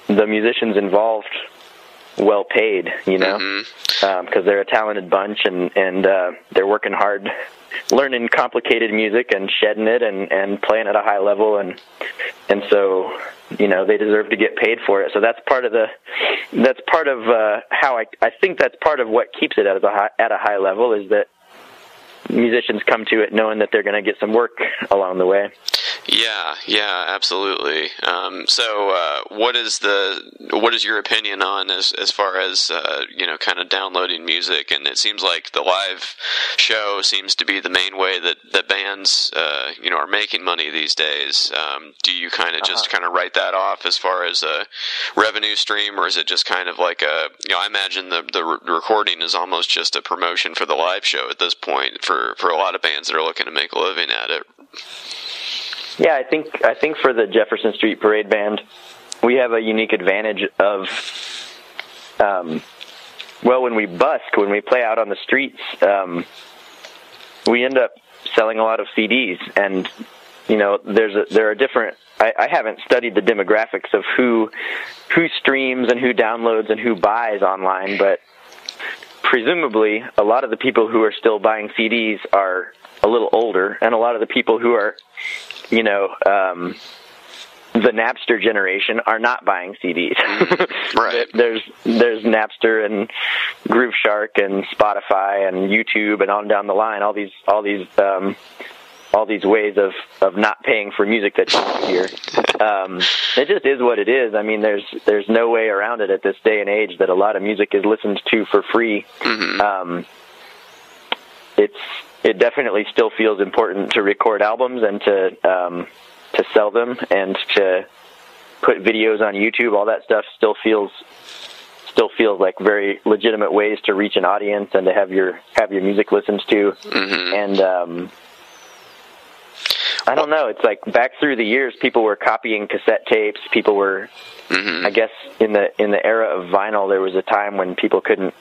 the musicians involved well paid, you know, because mm-hmm. um, they're a talented bunch and and uh, they're working hard, learning complicated music and shedding it and and playing at a high level and and so you know they deserve to get paid for it. So that's part of the that's part of uh, how I I think that's part of what keeps it at a high, at a high level is that musicians come to it knowing that they're going to get some work along the way. Yeah, yeah, absolutely. Um, so, uh, what is the what is your opinion on as as far as uh, you know, kind of downloading music? And it seems like the live show seems to be the main way that that bands uh, you know are making money these days. Um, do you kind of uh-huh. just kind of write that off as far as a revenue stream, or is it just kind of like a you know? I imagine the the re- recording is almost just a promotion for the live show at this point for for a lot of bands that are looking to make a living at it. Yeah, I think I think for the Jefferson Street Parade Band, we have a unique advantage of, um, well, when we busk, when we play out on the streets, um, we end up selling a lot of CDs, and you know, there's a, there are different. I, I haven't studied the demographics of who who streams and who downloads and who buys online, but presumably a lot of the people who are still buying CDs are a little older, and a lot of the people who are you know, um, the Napster generation are not buying CDs. right. there's there's Napster and Grooveshark and Spotify and YouTube and on down the line. All these all these um, all these ways of of not paying for music that you hear. Um, it just is what it is. I mean, there's there's no way around it at this day and age that a lot of music is listened to for free. Mm-hmm. Um, it's it definitely still feels important to record albums and to um, to sell them and to put videos on YouTube. All that stuff still feels still feels like very legitimate ways to reach an audience and to have your have your music listened to. Mm-hmm. And um, I don't know. It's like back through the years, people were copying cassette tapes. People were, mm-hmm. I guess, in the in the era of vinyl, there was a time when people couldn't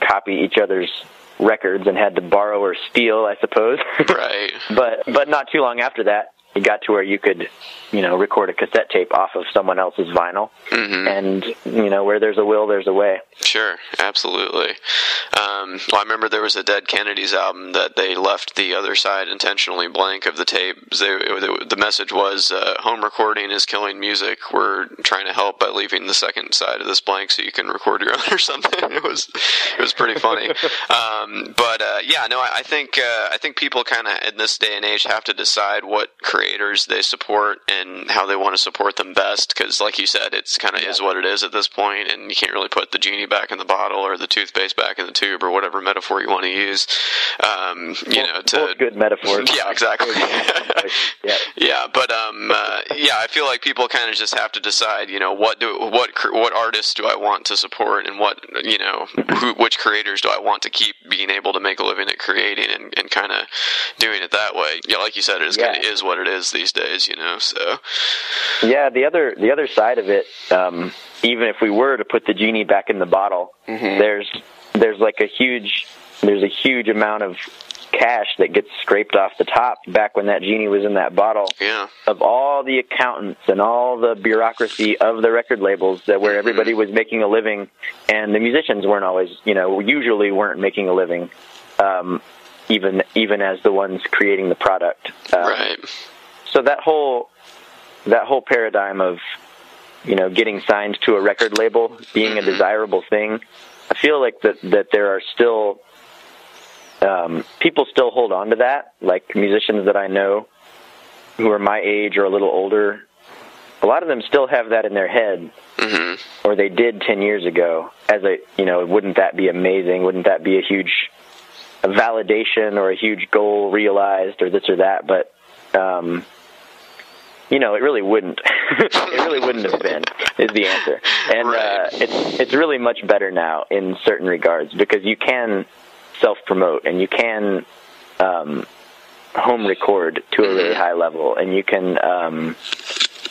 copy each other's records and had to borrow or steal, I suppose. right. but but not too long after that, it got to where you could, you know, record a cassette tape off of someone else's vinyl, mm-hmm. and you know, where there's a will, there's a way. Sure, absolutely. Um, well, I remember there was a Dead Kennedys album that they left the other side intentionally blank of the tape. They, the message was uh, home recording is killing music. We're trying to help by leaving the second side of this blank so you can record your own or something. It was it was pretty funny. um, but uh, yeah, no, I, I think uh, I think people kind of in this day and age have to decide what creators they support and how they want to support them best. Because, like you said, it's kind of yeah. is what it is at this point, and you can't really put the genie back in the bottle or the toothpaste back in the tube or whatever metaphor you want to use. Um, you know, to both good metaphors. Yeah, exactly. yeah, yeah, but um, uh, yeah, I feel like people kind of just have to decide. You know, what do what what artists do I want to support, and what you know, who, which creators do I want to keep being able to make a living at creating, and, and kind of doing it that way. Yeah, like you said, it is yeah. kind of is what it is these days. You know, so yeah. The other the other side of it. Um, even if we were to put the genie back in the bottle, mm-hmm. there's there's like a huge there's a huge amount of cash that gets scraped off the top back when that genie was in that bottle yeah. of all the accountants and all the bureaucracy of the record labels that where mm-hmm. everybody was making a living and the musicians weren't always you know usually weren't making a living um, even even as the ones creating the product um, right so that whole that whole paradigm of you know getting signed to a record label being mm-hmm. a desirable thing I feel like that that there are still um, people still hold on to that, like musicians that I know who are my age or a little older, a lot of them still have that in their head, hmm or they did ten years ago. As a you know, wouldn't that be amazing? Wouldn't that be a huge a validation or a huge goal realized or this or that? But um, you know, it really wouldn't. it really wouldn't have been. Is the answer, and Right. uh, it's it's really much better now in certain regards because you can self promote and you can um, home record to a really high level, and you can um,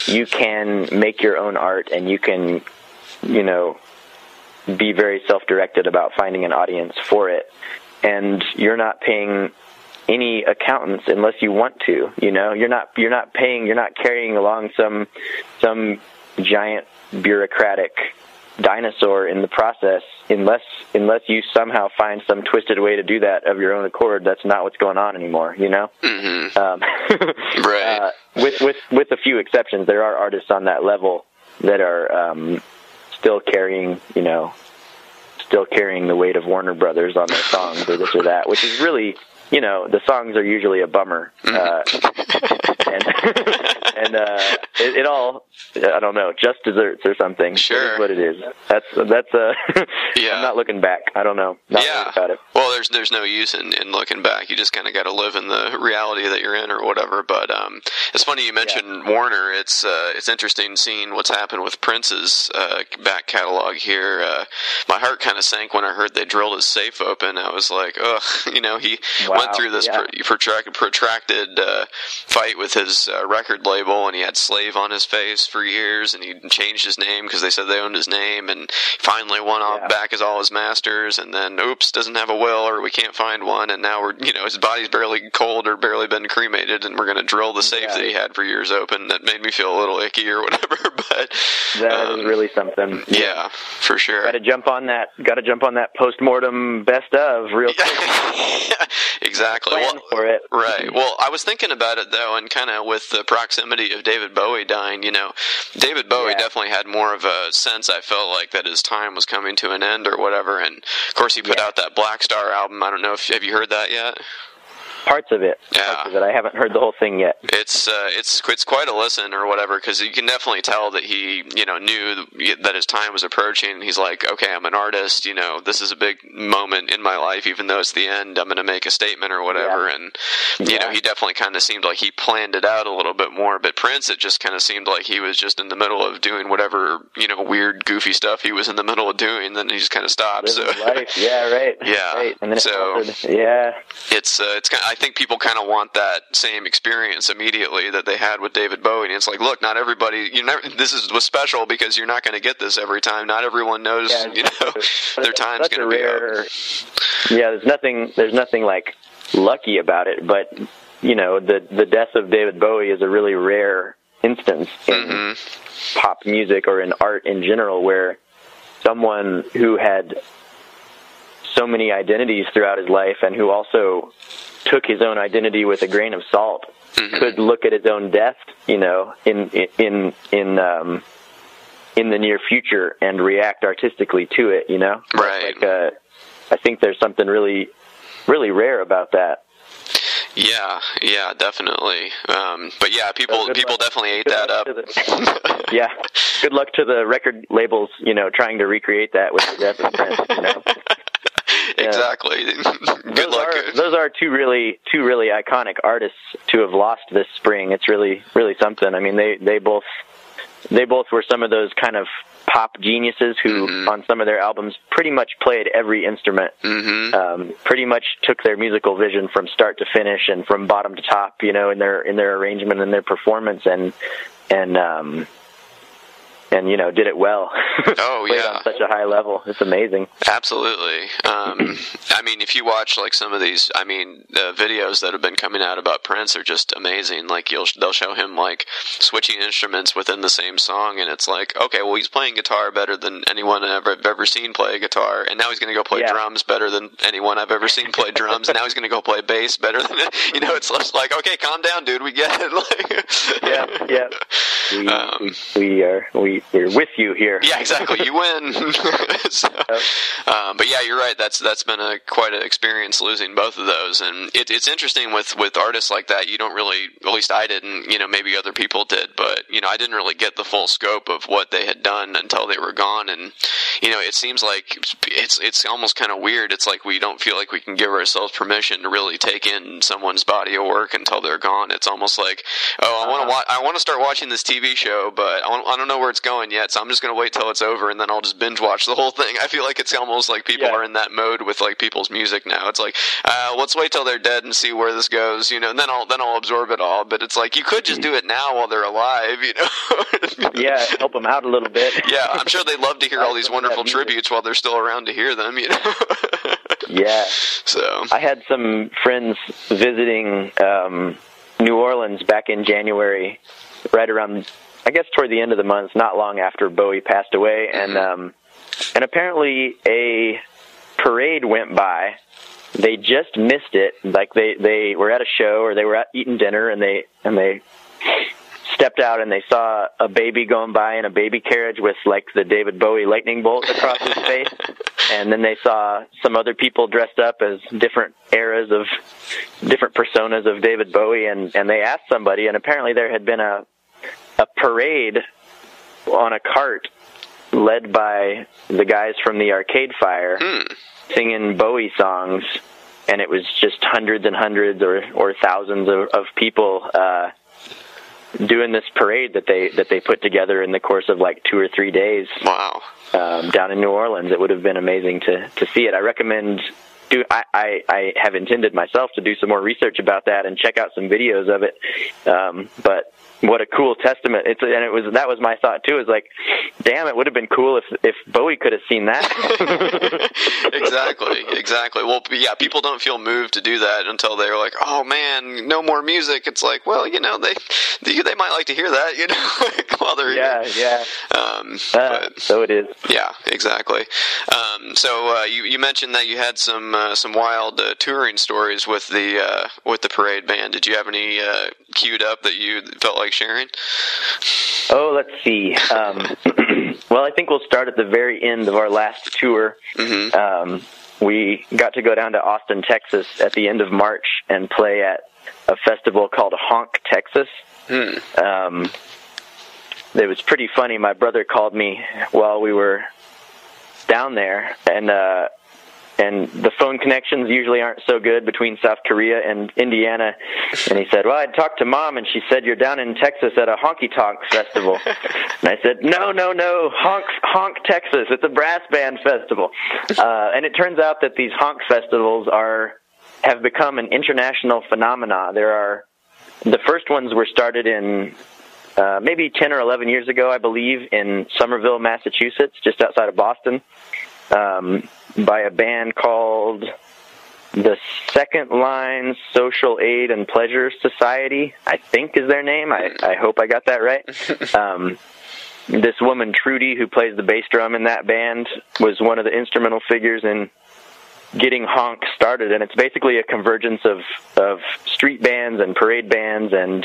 you can make your own art, and you can you know be very self directed about finding an audience for it, and you're not paying any accountants unless you want to you know? You're not you're not paying you're not carrying along some some giant bureaucratic dinosaur in the process unless unless you somehow find some twisted way to do that of your own accord. That's not what's going on anymore you know? Hmm um, Right. uh, with with with a few exceptions there are artists on that level that are um, still carrying you know still carrying the weight of Warner Brothers on their songs or this or that which is really you know the songs are usually a bummer uh, and and uh, it, it all I don't know just desserts or something Sure. is what it is that's that's uh Yeah. I'm not looking back I don't know not Yeah. about it Well, there's there's no use in, in looking back. You just kind of got to live in the reality that you're in, or whatever. But um, it's funny you mentioned Warner. It's uh, it's interesting seeing what's happened with Prince's uh, back catalog here. Uh, my heart kind of sank when I heard they drilled his safe open. I was like, ugh, you know, he Wow, went through this yeah. protracted protracted uh, fight with his uh, record label, and he had slave on his face for years, and he changed his name because they said they owned his name, and finally won off Yeah. back as all his masters, and then oops, doesn't have a will, or we can't find one, and now we're you know his body's barely cold or barely been cremated, and we're gonna drill the safe Yeah. that he had for years open. That made me feel a little icky or whatever, but That is um, really something yeah, for sure. Got to jump on that. Got to jump on that post-mortem best of real quick. exactly. Well, for it. Right. Well, I was thinking about it though, and kind of with the proximity of David Bowie dying, you know, David Bowie Yeah. definitely had more of a sense. I felt like that his time was coming to an end or whatever. And of course, he put Yeah. out that Blackstar album. I don't know if have you heard that yet. Parts of it. Yeah. Of it. I haven't heard the whole thing yet. It's uh, it's it's quite a listen or whatever because you can definitely tell that he you know knew that his time was approaching. He's like, okay, I'm an artist. You know, this is a big moment in my life, even though it's the end. I'm going to make a statement or whatever. Yeah. And you know, he definitely kind of seemed like he planned it out a little bit more. But Prince, it just kind of seemed like he was just in the middle of doing whatever you know weird, goofy stuff he was in the middle of doing. Then he just kind of stopped. Living So. Yeah. Right. Yeah, Right. And then so- altered. yeah. it's uh, it's kind. I think people kind of want that same experience immediately that they had with David Bowie. And it's like, look, not everybody. You never. This is was special because you're not going to get this every time. Not everyone knows. Yeah, you know, their time's going to be up. rare. Yeah. There's nothing. There's nothing like lucky about it, but you know, the the death of David Bowie is a really rare instance in Mm-hmm. pop music or in art in general where someone who had so many identities throughout his life and who also took his own identity with a grain of salt Mm-hmm. could look at his own death, you know, in in in um in the near future and react artistically to it, you know? Right. Like uh I think there's something really really rare about that. Yeah, yeah, definitely. Um, but yeah, people good people luck- definitely ate good that up. the- yeah. Good luck to the record labels, you know, trying to recreate that with the death of Prince, you know. Exactly. Good those luck. Are, those are two really two really iconic artists to have lost this spring. It's really really something. I mean, they they both they both were some of those kind of pop geniuses who Mhm. on some of their albums pretty much played every instrument. hmm Um, pretty much took their musical vision from start to finish and from bottom to top, you know, in their in their arrangement and their performance and and um and you know did it well. Oh, Played yeah. on such a high level. It's amazing. Absolutely. Um, I mean, if you watch like some of these, I mean, the videos that have been coming out about Prince are just amazing. Like you'll they'll show him like switching instruments within the same song, and it's like, okay, well, he's playing guitar better than anyone I've ever, I've ever seen play guitar, and now he's going to go play Yeah. drums better than anyone I've ever seen play drums, and now he's going to go play bass better than you know. It's just like, okay, calm down, dude. We get it. Like, Yeah, yeah. we, um, we are we we're with you here. Yeah, exactly. You win. so, um, but yeah, you're right. That's that's been a quite an experience losing both of those, and it, it's interesting with with artists like that. You don't really, at least I didn't. You know, maybe other people did, but you know, I didn't really get the full scope of what they had done until they were gone. And you know, it seems like it's it's almost kind of weird. It's like we don't feel like we can give ourselves permission to really take in someone's body of work until they're gone. It's almost like, oh, I want to uh-huh. watch. I want to start watching this TV show, but I, I don't know where it's going yet, so I'm just going to wait till it's over and then I'll just binge watch the whole thing. I feel like it's almost like people yeah. are in that mode with like people's music now. It's like, uh, let's wait till they're dead and see where this goes, you know, and then I'll then I'll absorb it all. But it's like you could just do it now while they're alive, you know. yeah, help them out a little bit. yeah, I'm sure they'd love to hear all these wonderful tributes while they're still around to hear them, you know. yeah. So I had some friends visiting um, New Orleans back in January, right around I guess toward the end of the month, not long after Bowie passed away, and mm-hmm. um, and apparently a parade went by. They just missed it. Like they they were at a show or they were at eating dinner, and they and they stepped out and they saw a baby going by in a baby carriage with like the David Bowie lightning bolt across his face. And then they saw some other people dressed up as different eras of different personas of David Bowie and and they asked somebody and apparently there had been a a parade on a cart led by the guys from the Arcade Fire hmm. singing Bowie songs, and it was just hundreds and hundreds or or thousands of, of people uh, doing this parade that they that they put together in the course of like two or three days. Wow! Um, down in New Orleans, it would have been amazing to to see it. I recommend. Do, I, I, I have intended myself to do some more research about that and check out some videos of it. Um, but what a cool testament. It's and it was that was my thought too is like damn it would have been cool if if bowie could have seen that. Exactly exactly. Well yeah people don't feel moved to do that until they're like oh man no more music. It's like well you know they they, they might like to hear that you know while they're yeah yeah. Um uh, but, so it is. Yeah exactly. Um so uh, you you mentioned that you had some uh, some wild uh, touring stories with the uh, with the parade band. Did you have any uh, queued up that you felt like sharing? Oh, let's see. Um, well, I think we'll start at the very end of our last tour. Mm-hmm. Um, we got to go down to Austin, Texas at the end of March and play at a festival called Honk, Texas. Hmm. Um, it was pretty funny. My brother called me while we were down there, and uh, and the phone connections usually aren't so good between South Korea and Indiana. And he said, "Well, I talked to mom, and she said you're down in Texas at a honky tonk festival." and I said, "No, no, no, honk, honk, Texas. It's a brass band festival." Uh, and it turns out that these honk festivals are have become an international phenomena. There are the first ones were started in uh, maybe 10 or 11 years ago, I believe, in Somerville, Massachusetts, just outside of Boston um, by a band called the Second Line Social Aid and Pleasure Society, I think is their name. I, I hope I got that right. Um, this woman, Trudy, who plays the bass drum in that band, was one of the instrumental figures in getting honk started and it's basically a convergence of of street bands and parade bands and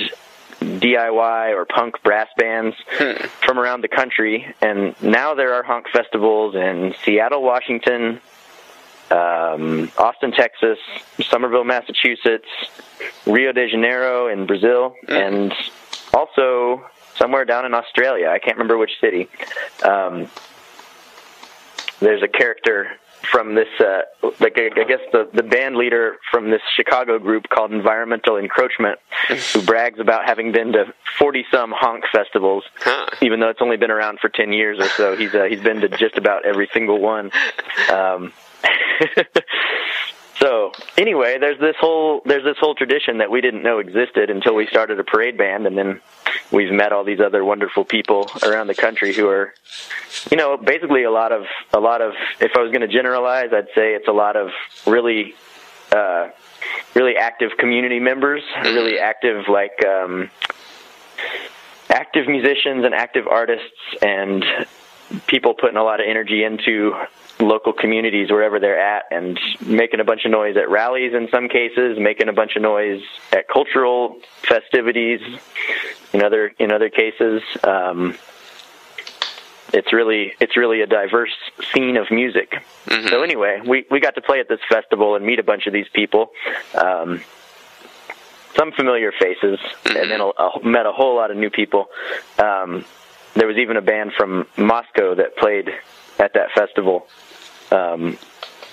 DIY or punk brass bands hmm. from around the country. And now there are honk festivals in Seattle, Washington, um, Austin, Texas, Somerville, Massachusetts, Rio de Janeiro in Brazil, hmm. and also somewhere down in Australia. I can't remember which city. Um, there's a character from this, uh, like I, I guess the the band leader from this Chicago group called Environmental Encroachment, who brags about having been to forty some honk festivals, huh. even though it's only been around for ten years or so. He's uh, he's been to just about every single one. Um, So anyway, there's this whole there's this whole tradition that we didn't know existed until we started a parade band, and then we've met all these other wonderful people around the country who are, you know, basically a lot of a lot of. If I was going to generalize, I'd say it's a lot of really, uh, really active community members, really active like. Um, active musicians and active artists and people putting a lot of energy into local communities wherever they're at and making a bunch of noise at rallies in some cases, making a bunch of noise at cultural festivities in other in other cases. Um, it's really it's really a diverse scene of music. Mm-hmm. So anyway, we we got to play at this festival and meet a bunch of these people. Um, some familiar faces, mm-hmm. and then a, a, met a whole lot of new people. Um, there was even a band from Moscow that played at that festival. Um,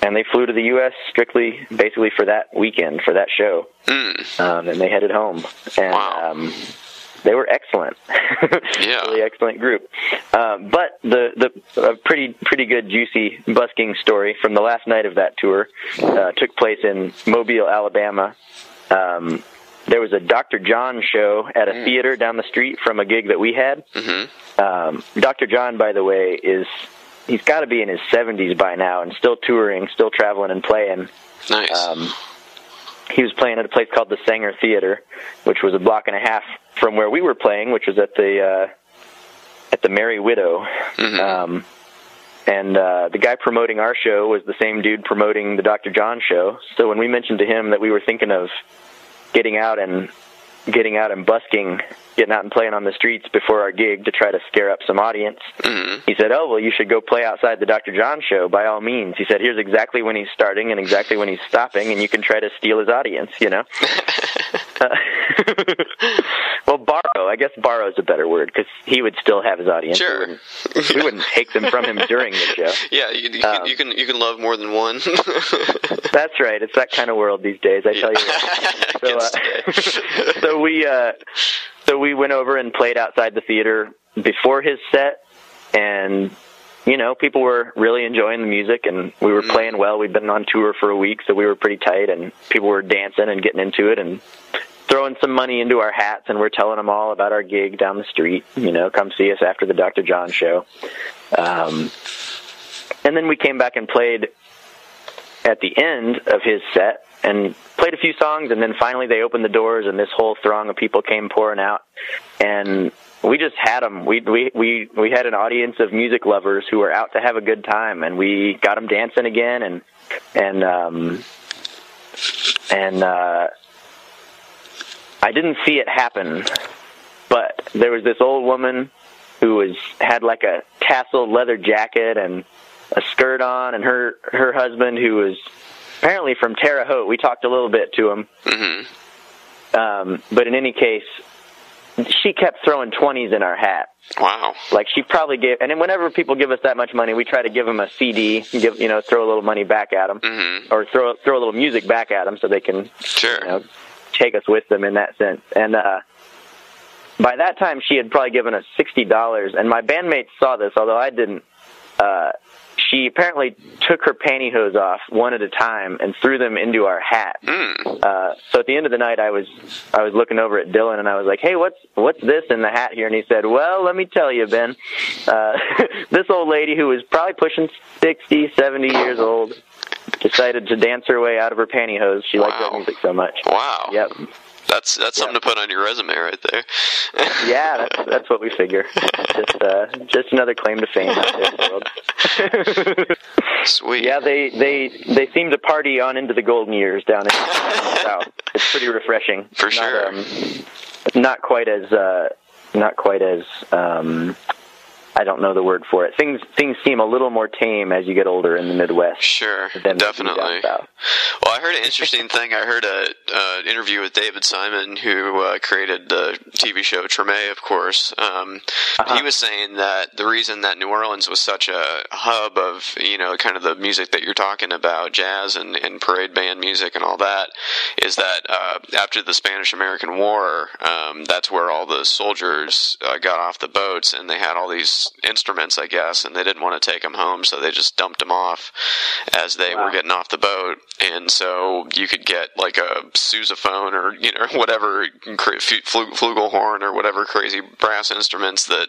and they flew to the U.S. strictly, basically for that weekend, for that show. Mm. Um, and they headed home. And wow. um, they were excellent. yeah, really excellent group. Um, but the the a pretty pretty good juicy busking story from the last night of that tour uh, took place in Mobile, Alabama. Um, there was a Dr. John show at a mm. theater down the street from a gig that we had. Mm-hmm. Um, Dr. John, by the way, is he's got to be in his 70s by now and still touring, still traveling and playing. Nice. Um, he was playing at a place called the Saenger Theater, which was a block and a half from where we were playing, which was at the uh, at the Merry Widow. Mm-hmm. Um, and uh, the guy promoting our show was the same dude promoting the Dr. John show. So when we mentioned to him that we were thinking of getting out and getting out and busking, getting out and playing on the streets before our gig to try to scare up some audience. Mm-hmm. He said, "Oh, well, you should go play outside the Dr. John show by all means." He said, "Here's exactly when he's starting and exactly when he's stopping, and you can try to steal his audience." You know. uh, well, borrow. I guess borrow is a better word because he would still have his audience. Sure. We wouldn't, we wouldn't take them from him during the show. Yeah, you, you, um, you, can you can love more than one. that's right. It's that kind of world these days. I tell you. So, uh, so we uh, so we went over and played outside the theater before his set, and you know, people were really enjoying the music and we were mm. playing well. We'd been on tour for a week, so we were pretty tight and people were dancing and getting into it and throwing some money into our hats and we're telling them all about our gig down the street. You know, come see us after the Dr. John show. Um, and then we came back and played at the end of his set and played a few songs and then finally they opened the doors and this whole throng of people came pouring out and we just had them we we we we had an audience of music lovers who were out to have a good time and we got them dancing again and and um and uh I didn't see it happen, but there was this old woman who was had like a tasseled leather jacket and a skirt on, and her her husband who was apparently from Terre Haute. We talked a little bit to him, mm-hmm. um, but in any case, she kept throwing twenties in our hat. Wow! Like she probably gave, and then whenever people give us that much money, we try to give them a CD, give you know, throw a little money back at them, mm-hmm. or throw throw a little music back at them so they can sure. You know, take us with them in that sense. And uh, by that time, she had probably given us sixty dollars, and my bandmates saw this, although I didn't. Uh, she apparently took her pantyhose off one at a time and threw them into our hat. Mm. Uh, so at the end of the night, I was I was looking over at Dylan and I was like, "Hey, what's what's this in the hat here?" And he said, "Well, let me tell you, Ben. Uh, this old lady who was probably pushing sixty, seventy years old." Decided to dance her way out of her pantyhose. She wow. liked that music so much. Wow. Yep. That's that's something to put on your resume right there. yeah, that's, that's what we figure. Just uh, just another claim to fame out there in the world. Sweet. Yeah, they they they seem to party on into the golden years down in the south. It's pretty refreshing. For not, sure. Um, not quite as uh, not quite as um, I don't know the word for it. Things things seem a little more tame as you get older in the Midwest. Sure, definitely. Well, I heard an interesting thing. I heard a uh, interview with David Simon, who uh, created the TV show Treme, of course. Um, uh-huh. He was saying that the reason that New Orleans was such a hub of you know kind of the music that you're talking about, jazz and, and parade band music and all that, is that uh, after the Spanish American War, um, that's where all the soldiers uh, got off the boats and they had all these instruments, I guess, and they didn't want to take them home, so they just dumped them off as they wow. were getting off the boat. And so you could get like a sousaphone or you know whatever flugelhorn or whatever crazy brass instruments that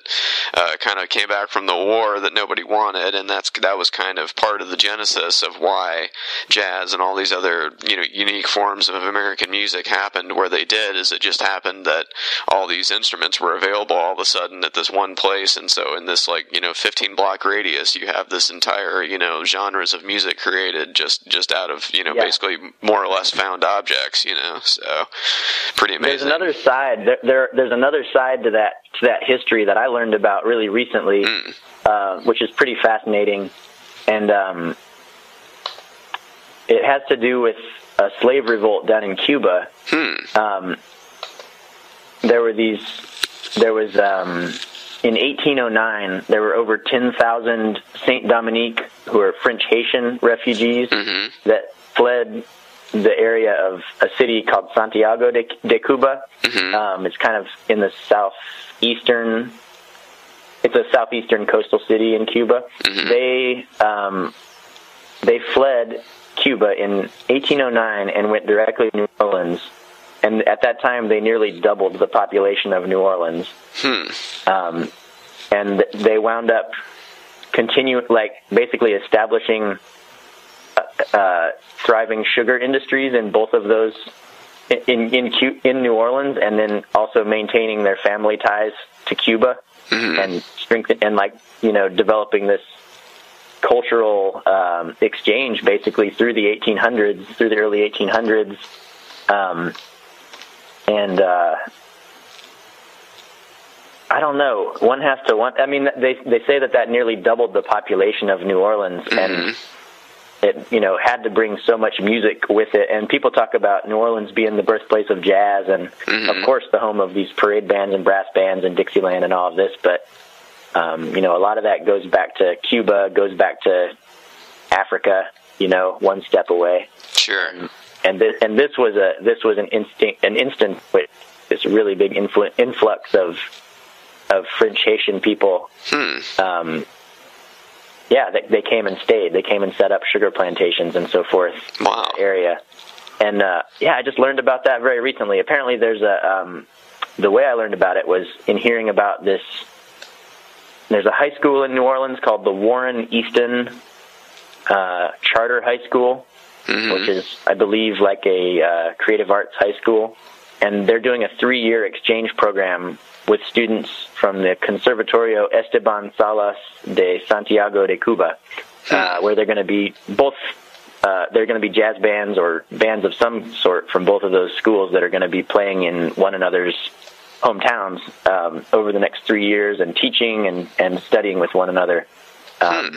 uh, kind of came back from the war that nobody wanted, and that's that was kind of part of the genesis of why jazz and all these other you know unique forms of American music happened where they did. Is it just happened that all these instruments were available all of a sudden at this one place, and so in this like you know 15 block radius, you have this entire you know genres of music created just just out of you know yeah. basically more or less found objects. You know, so pretty amazing. There's another side. There, there there's another side to that to that history that I learned about really recently, mm. uh, which is pretty fascinating, and um, it has to do with a slave revolt down in Cuba. Hmm. Um, there were these. There was um, in 1809. There were over 10,000 Saint Dominique, who are French Haitian refugees, mm-hmm. that fled the area of a city called Santiago de, de Cuba. Mm-hmm. Um, it's kind of in the southeastern. It's a southeastern coastal city in Cuba. Mm-hmm. They um, they fled Cuba in 1809 and went directly to New Orleans. And at that time, they nearly doubled the population of New Orleans. Hmm. Um, and they wound up continue like basically establishing uh, uh, thriving sugar industries in both of those in in in New Orleans, and then also maintaining their family ties to Cuba mm-hmm. and strengthen and like you know developing this cultural um, exchange basically through the 1800s, through the early 1800s, um, and uh, I don't know. One has to one. I mean, they they say that that nearly doubled the population of New Orleans, mm-hmm. and it you know had to bring so much music with it. And people talk about New Orleans being the birthplace of jazz, and mm-hmm. of course the home of these parade bands and brass bands and Dixieland and all of this, but um, you know, a lot of that goes back to Cuba, goes back to Africa. You know, one step away. Sure. And, and this and this was a this was an instinct an instant with this really big influ- influx of of French Haitian people. Hmm. Um, yeah, they, they came and stayed. They came and set up sugar plantations and so forth wow. in the area. And uh, yeah, I just learned about that very recently. Apparently, there's a um, the way I learned about it was in hearing about this there's a high school in New Orleans called the Warren Easton uh, Charter High School, mm-hmm. which is, I believe, like a uh, creative arts high school. And they're doing a three year exchange program with students from the Conservatorio Esteban Salas de Santiago de Cuba, uh, hmm. where they're going to be both. Uh, they're going to be jazz bands or bands of some sort from both of those schools that are going to be playing in one another's hometowns um, over the next three years and teaching and, and studying with one another. Um, hmm.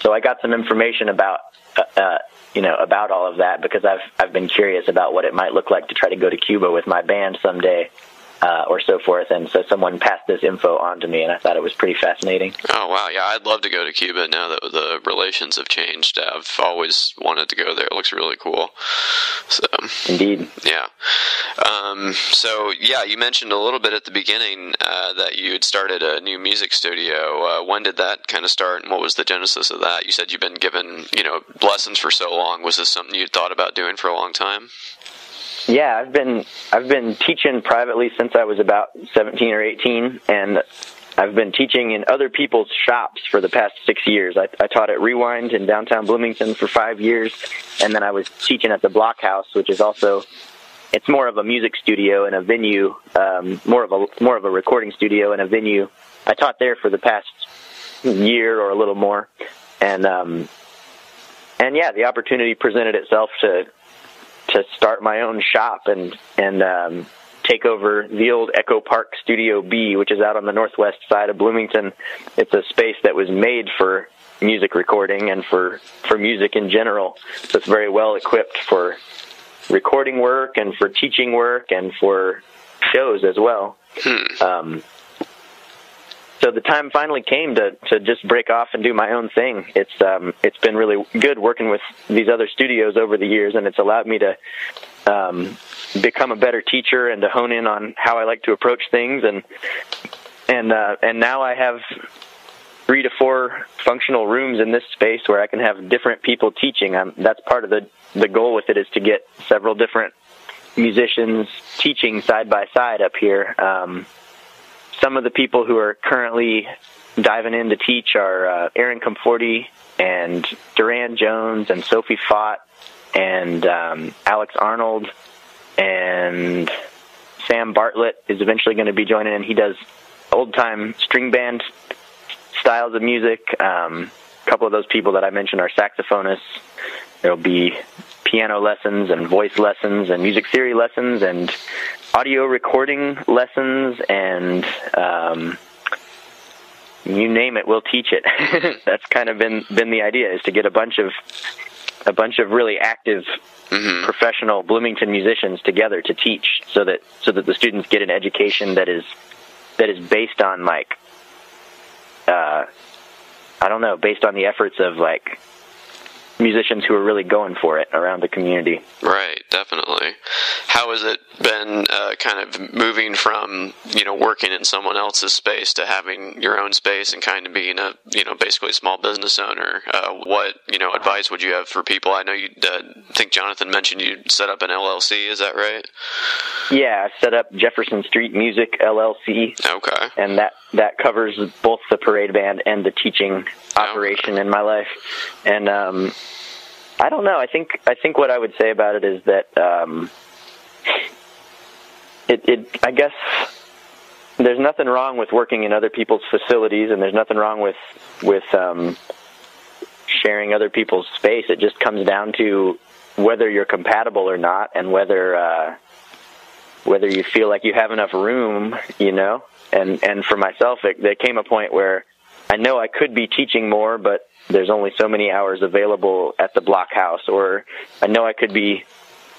So I got some information about uh, uh, you know about all of that because I've I've been curious about what it might look like to try to go to Cuba with my band someday uh, or so forth. And so someone passed this info on to me, and I thought it was pretty fascinating. Oh wow, yeah, I'd love to go to Cuba now that the relations have changed. I've always wanted to go there. It looks really cool. So indeed, yeah. Um, so yeah, you mentioned a little bit at the beginning uh, that you had started a new music studio. Uh, when did that kind of start, and what was the genesis of that? You said you've been given you know lessons for so long. Was this something you'd thought about doing for a long time? Yeah, I've been I've been teaching privately since I was about 17 or 18, and I've been teaching in other people's shops for the past six years. I, I taught at Rewind in downtown Bloomington for five years, and then I was teaching at the Blockhouse, which is also it's more of a music studio and a venue, um, more of a more of a recording studio and a venue. I taught there for the past year or a little more, and um, and yeah, the opportunity presented itself to to start my own shop and and um, take over the old Echo Park Studio B, which is out on the northwest side of Bloomington. It's a space that was made for music recording and for for music in general. So it's very well equipped for recording work and for teaching work and for shows as well. Hmm. Um, so the time finally came to to just break off and do my own thing. It's um it's been really good working with these other studios over the years, and it's allowed me to um, become a better teacher and to hone in on how I like to approach things and and uh, and now I have three to four functional rooms in this space where I can have different people teaching. I'm, that's part of the the goal with it is to get several different musicians teaching side by side up here. Um, some of the people who are currently diving in to teach are uh, Aaron Comforty and Duran Jones and Sophie Fott and um, Alex Arnold and Sam Bartlett is eventually going to be joining in. He does old time string band styles of music. Um, a couple of those people that I mentioned are saxophonists. There'll be piano lessons and voice lessons and music theory lessons and audio recording lessons and um, you name it, we'll teach it. That's kind of been been the idea is to get a bunch of a bunch of really active mm-hmm. professional Bloomington musicians together to teach so that so that the students get an education that is that is based on like uh I don't know, based on the efforts of like musicians who are really going for it around the community. Right, definitely. How has it been uh, kind of moving from, you know, working in someone else's space to having your own space and kind of being a, you know, basically a small business owner? Uh, what, you know, advice would you have for people? I know you uh, think Jonathan mentioned you set up an LLC, is that right? Yeah, I set up Jefferson Street Music LLC. Okay. And that that covers both the parade band and the teaching operation in my life. And um I don't know. I think I think what I would say about it is that um, it, it I guess there's nothing wrong with working in other people's facilities, and there's nothing wrong with with um, sharing other people's space. It just comes down to whether you're compatible or not, and whether uh, whether you feel like you have enough room, you know. And and for myself, it, there came a point where I know I could be teaching more, but there's only so many hours available at the Blockhouse or I know I could be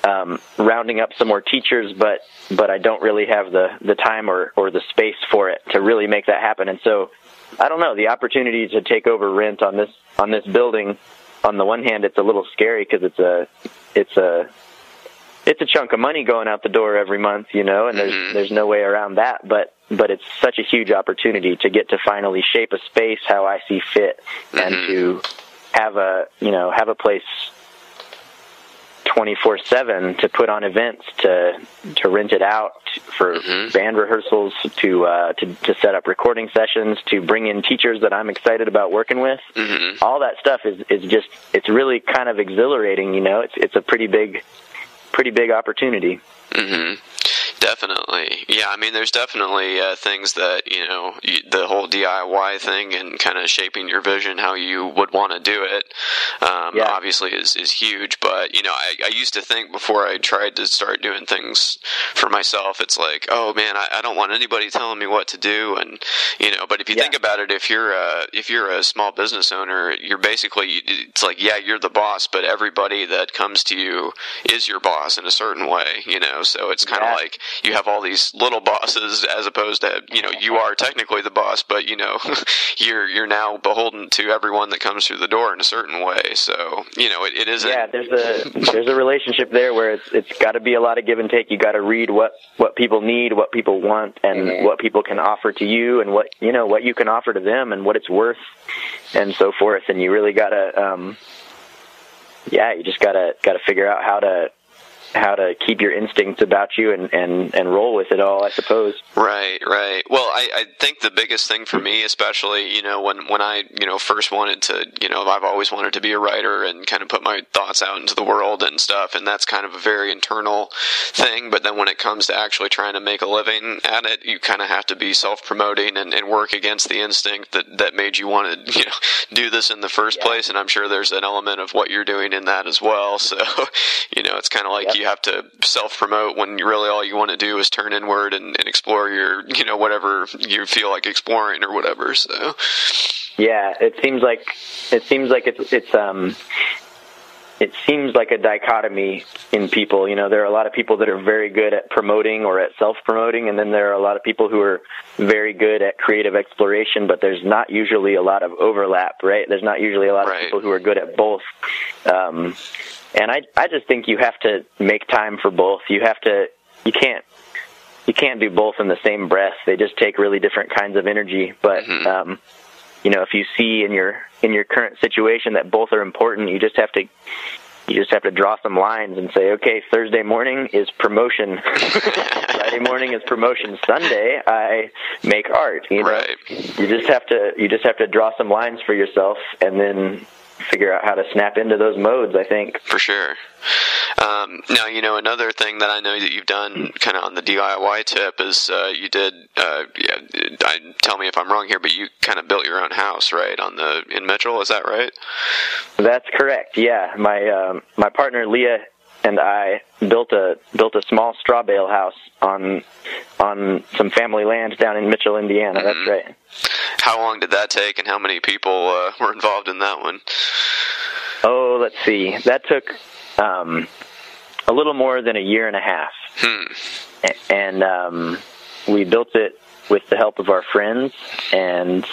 um, rounding up some more teachers but but I don't really have the the time or or the space for it to really make that happen and so I don't know the opportunity to take over rent on this on this building on the one hand it's a little scary because it's a it's a it's a chunk of money going out the door every month, you know, and there's mm-hmm. there's no way around that. But but it's such a huge opportunity to get to finally shape a space how I see fit, mm-hmm. and to have a you know have a place 24/7 to put on events to to rent it out for mm-hmm. band rehearsals to uh to to set up recording sessions to bring in teachers that I'm excited about working with mm-hmm. all that stuff is is just it's really kind of exhilarating you know it's it's a pretty big pretty big opportunity. Mm-hmm. Definitely, yeah. I mean, there's definitely uh, things that you know the whole DIY thing and kind of shaping your vision how you would want to do it. Um, yeah. Obviously, is is huge. But you know, I, I used to think before I tried to start doing things for myself, it's like, oh man, I, I don't want anybody telling me what to do, and you know. But if you yeah. think about it, if you're a if you're a small business owner, you're basically it's like, yeah, you're the boss, but everybody that comes to you is your boss in a certain way, you know. So it's kind of yeah. like you have all these little bosses as opposed to you know you are technically the boss, but you know you're you're now beholden to everyone that comes through the door in a certain way. So you know it, it isn't. Yeah, there's a there's a relationship there where it's it's got to be a lot of give and take. You got to read what what people need, what people want, and mm-hmm. what people can offer to you, and what you know what you can offer to them, and what it's worth, and so forth. And you really got to. Um, yeah, you just gotta gotta figure out how to how to keep your instincts about you and, and, and roll with it all, I suppose. Right, right. Well, I, I think the biggest thing for me, especially, you know, when, when I, you know, first wanted to, you know, I've always wanted to be a writer and kind of put my thoughts out into the world and stuff. And that's kind of a very internal thing. But then when it comes to actually trying to make a living at it, you kind of have to be self promoting and, and work against the instinct that, that made you want to, you know, do this in the first yeah. place. And I'm sure there's an element of what you're doing in that as well. So, you know, it's kind of like you have to self promote when really all you want to do is turn inward and, and explore your, you know, whatever you feel like exploring or whatever. So, yeah, it seems like it seems like it's it's um it seems like a dichotomy in people. You know, there are a lot of people that are very good at promoting or at self promoting, and then there are a lot of people who are very good at creative exploration, but there's not usually a lot of overlap, right? There's not usually a lot right. of people who are good at both. Um, and I I just think you have to make time for both. You have to you can't you can't do both in the same breath. They just take really different kinds of energy. But mm-hmm. um, you know, if you see in your in your current situation that both are important, you just have to you just have to draw some lines and say, okay, Thursday morning is promotion, Friday morning is promotion, Sunday I make art. You know, right. you just have to you just have to draw some lines for yourself, and then figure out how to snap into those modes. I think for sure. Um, now, you know, another thing that I know that you've done kind of on the DIY tip is uh, you did, uh, yeah, I tell me if I'm wrong here, but you kind of built your own house, right, on the in Mitchell. Is that right? That's correct. Yeah, my um, my partner Leah and I built a built a small straw bale house on on some family land down in Mitchell, Indiana. Mm-hmm. That's right. How long did that take, and how many people uh, were involved in that one? Oh, let's see. That took um, a little more than a year and a half, hmm. and um, we built it with the help of our friends and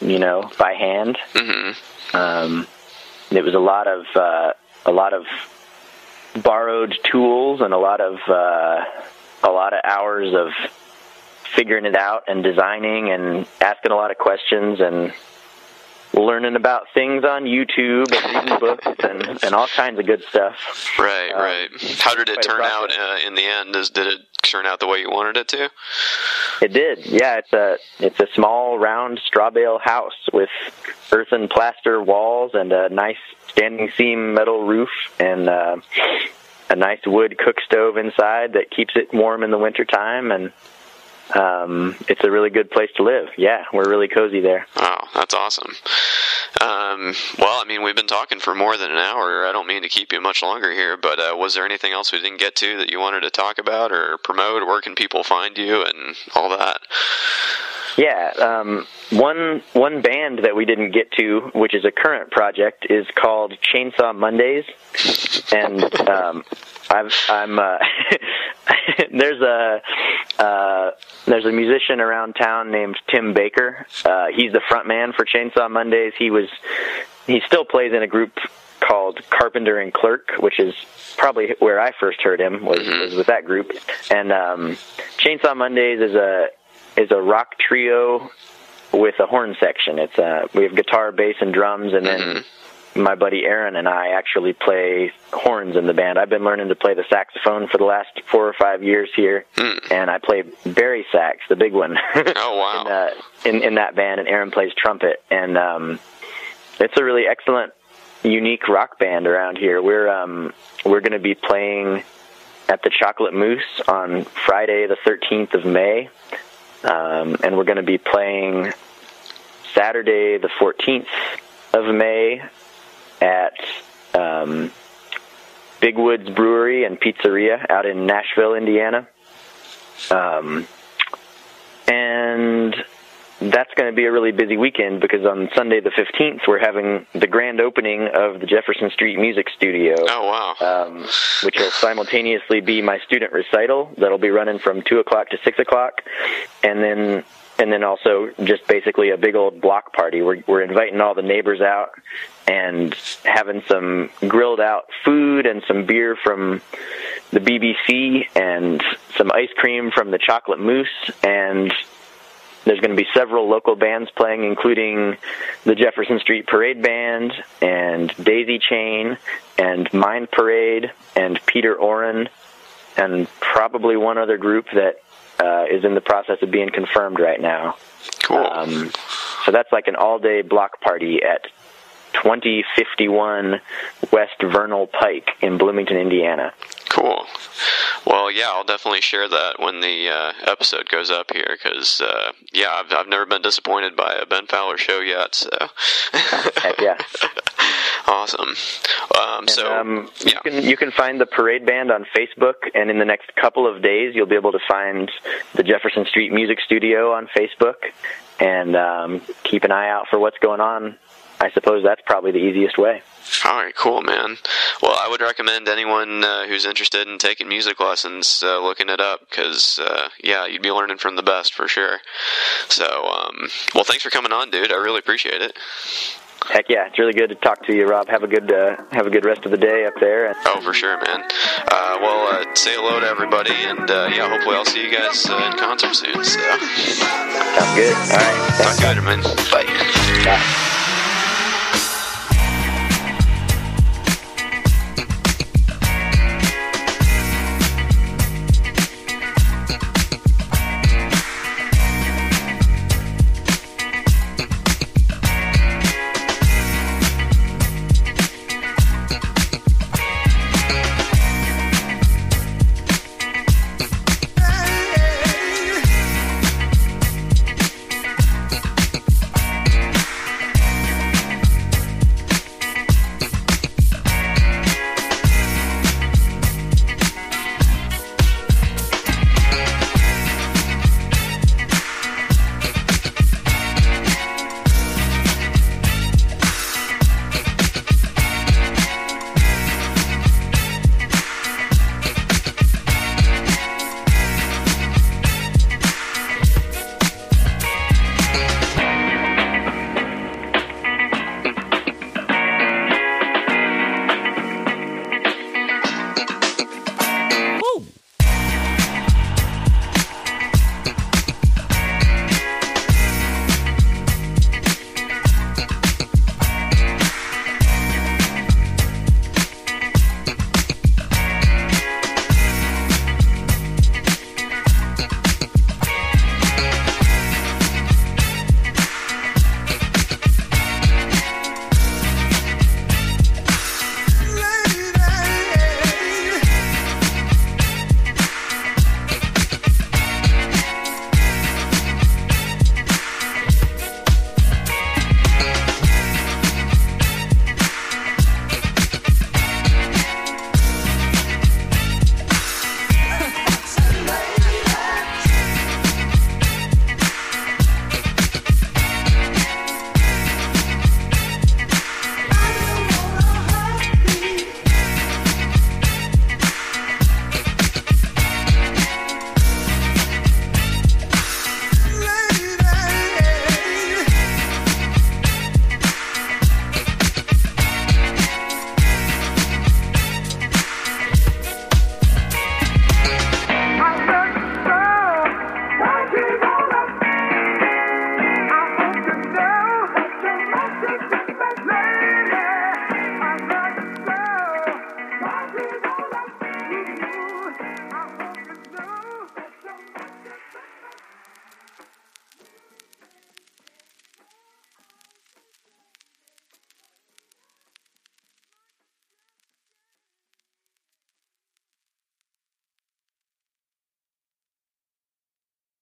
you know by hand. Mm-hmm. Um, it was a lot of uh, a lot of borrowed tools and a lot of uh, a lot of hours of figuring it out and designing and asking a lot of questions and learning about things on YouTube and reading books and, and all kinds of good stuff. Right, um, right. How did it turn out uh, in the end? Is, did it turn out the way you wanted it to? It did. Yeah, it's a it's a small round straw bale house with earthen plaster walls and a nice standing seam metal roof and uh, a nice wood cook stove inside that keeps it warm in the wintertime and um, it's a really good place to live. Yeah, we're really cozy there. Wow, that's awesome. Um, well, I mean, we've been talking for more than an hour. I don't mean to keep you much longer here, but uh, was there anything else we didn't get to that you wanted to talk about or promote? Where can people find you and all that? Yeah, um, one one band that we didn't get to, which is a current project, is called Chainsaw Mondays, and um, I've, I'm uh, there's a uh, there's a musician around town named Tim Baker. Uh, he's the front man for Chainsaw Mondays. He was he still plays in a group called Carpenter and Clerk, which is probably where I first heard him was, mm-hmm. was with that group. And um, Chainsaw Mondays is a is a rock trio with a horn section. It's uh, we have guitar, bass, and drums, and then. Mm-hmm my buddy Aaron and I actually play horns in the band. I've been learning to play the saxophone for the last four or five years here, mm. and I play bari sax, the big one. oh wow! in, uh, in in that band, and Aaron plays trumpet, and um, it's a really excellent, unique rock band around here. We're um, we're going to be playing at the Chocolate Moose on Friday, the 13th of May, um, and we're going to be playing Saturday, the 14th of May at um, Big Woods Brewery and Pizzeria out in Nashville, Indiana. Um, and that's going to be a really busy weekend because on Sunday the 15th we're having the grand opening of the Jefferson Street Music Studio. Oh wow! Um, which will simultaneously be my student recital that'll be running from two o'clock to six o'clock, and then and then also just basically a big old block party. We're we're inviting all the neighbors out and having some grilled out food and some beer from the BBC and some ice cream from the Chocolate Moose and there's going to be several local bands playing, including the Jefferson Street Parade Band and Daisy Chain and Mind Parade and Peter Oren and probably one other group that uh, is in the process of being confirmed right now. Cool. Um, so that's like an all-day block party at 2051 West Vernal Pike in Bloomington, Indiana. Cool. Well, yeah, I'll definitely share that when the uh, episode goes up here because, uh, yeah, I've, I've never been disappointed by a Ben Fowler show yet. So, heck yeah, awesome. Um, and, so, um, yeah. you can you can find the parade band on Facebook, and in the next couple of days, you'll be able to find the Jefferson Street Music Studio on Facebook, and um, keep an eye out for what's going on I suppose that's probably the easiest way. All right, cool, man. Well, I would recommend anyone uh, who's interested in taking music lessons uh, looking it up because, uh, yeah, you'd be learning from the best for sure. So, um, well, thanks for coming on, dude. I really appreciate it. Heck yeah, it's really good to talk to you, Rob. Have a good uh, have a good rest of the day up there. Oh, for sure, man. Uh, well, uh, say hello to everybody, and uh, yeah, hopefully I'll see you guys uh, in concert soon. So. Sounds good. All right. Talk to you later, man. Bye. Bye.